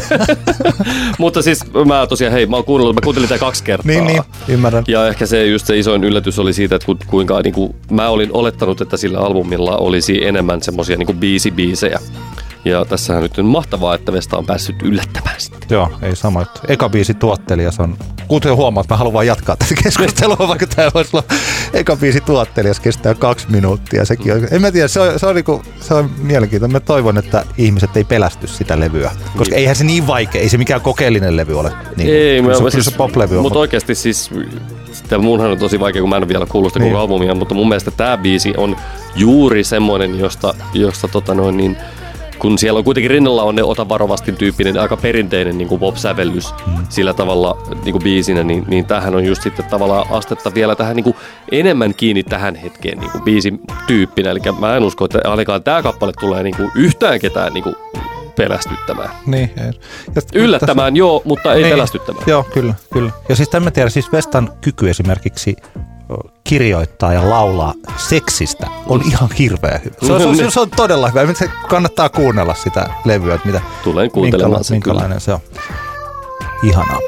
[SPEAKER 3] Mutta siis mä tosiaan, hei, mä, kuunnellut, mä kuuntelin tätä kaksi kertaa.
[SPEAKER 2] Niin, niin, ymmärrän.
[SPEAKER 3] Ja ehkä se just se isoin yllätys oli siitä, että kuinka niin kuin, mä olin olettanut, että sillä albumilla olisi enemmän semmosia niin biisi-biisejä. Ja tässähän nyt on mahtavaa, että Vesta on päässyt yllättämään sitten.
[SPEAKER 2] Joo, ei sama. Eka biisi tuottelija, se on... Kuten huomaat, mä haluan vaan jatkaa tätä keskustelua, vaikka tämä voisi olla eka biisi tuottelija, kestää kaksi minuuttia. Sekin on, en mä tiedä, se on, se on, niinku, se on mielenkiintoinen. Mä toivon, että ihmiset ei pelästy sitä levyä. Koska niin. eihän se niin vaikea, ei se mikään kokeellinen levy ole. Niin,
[SPEAKER 3] ei,
[SPEAKER 2] mä,
[SPEAKER 3] se, siis, se pop-levy on. Mutta oikeasti siis, sitä munhan on tosi vaikea, kun mä en vielä kuullut sitä niin. koko albumia, mutta mun mielestä tämä biisi on juuri semmoinen, josta, josta tota noin, niin, kun siellä on kuitenkin rinnalla on ne ota varovasti tyyppinen aika perinteinen niin pop-sävellys mm. sillä tavalla niin kuin biisinä, niin, niin tähän on just sitten tavallaan astetta vielä tähän niin kuin enemmän kiinni tähän hetkeen niin kuin biisin tyyppinä. Eli mä en usko, että ainakaan tämä kappale tulee niin kuin yhtään ketään niin kuin pelästyttämään.
[SPEAKER 2] Niin.
[SPEAKER 3] Ja Yllättämään tässä, joo, mutta ei niin, pelästyttämään.
[SPEAKER 2] Joo, kyllä, kyllä. Ja siis tämän tiedä, siis Vestan kyky esimerkiksi kirjoittaa ja laulaa seksistä on ihan hirveä hyvä. Se on, se on, se on todella hyvä. Se kannattaa kuunnella sitä levyä, että mitä,
[SPEAKER 3] Tulen kuuntelemaan sen
[SPEAKER 2] minkälainen se on. Ihanaa.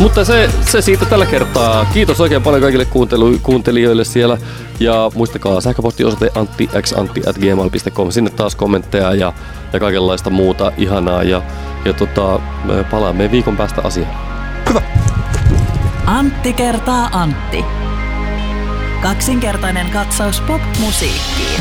[SPEAKER 3] Mutta se, se siitä tällä kertaa. Kiitos oikein paljon kaikille kuuntelu, kuuntelijoille siellä. Ja muistakaa sähköpostiosoite anttiantti.gmail.com. Sinne taas kommentteja ja, ja kaikenlaista muuta ihanaa. Ja, ja tota, palaamme viikon päästä asiaan.
[SPEAKER 2] Hyvä.
[SPEAKER 1] Antti kertaa Antti. Kaksinkertainen katsaus pop-musiikkiin.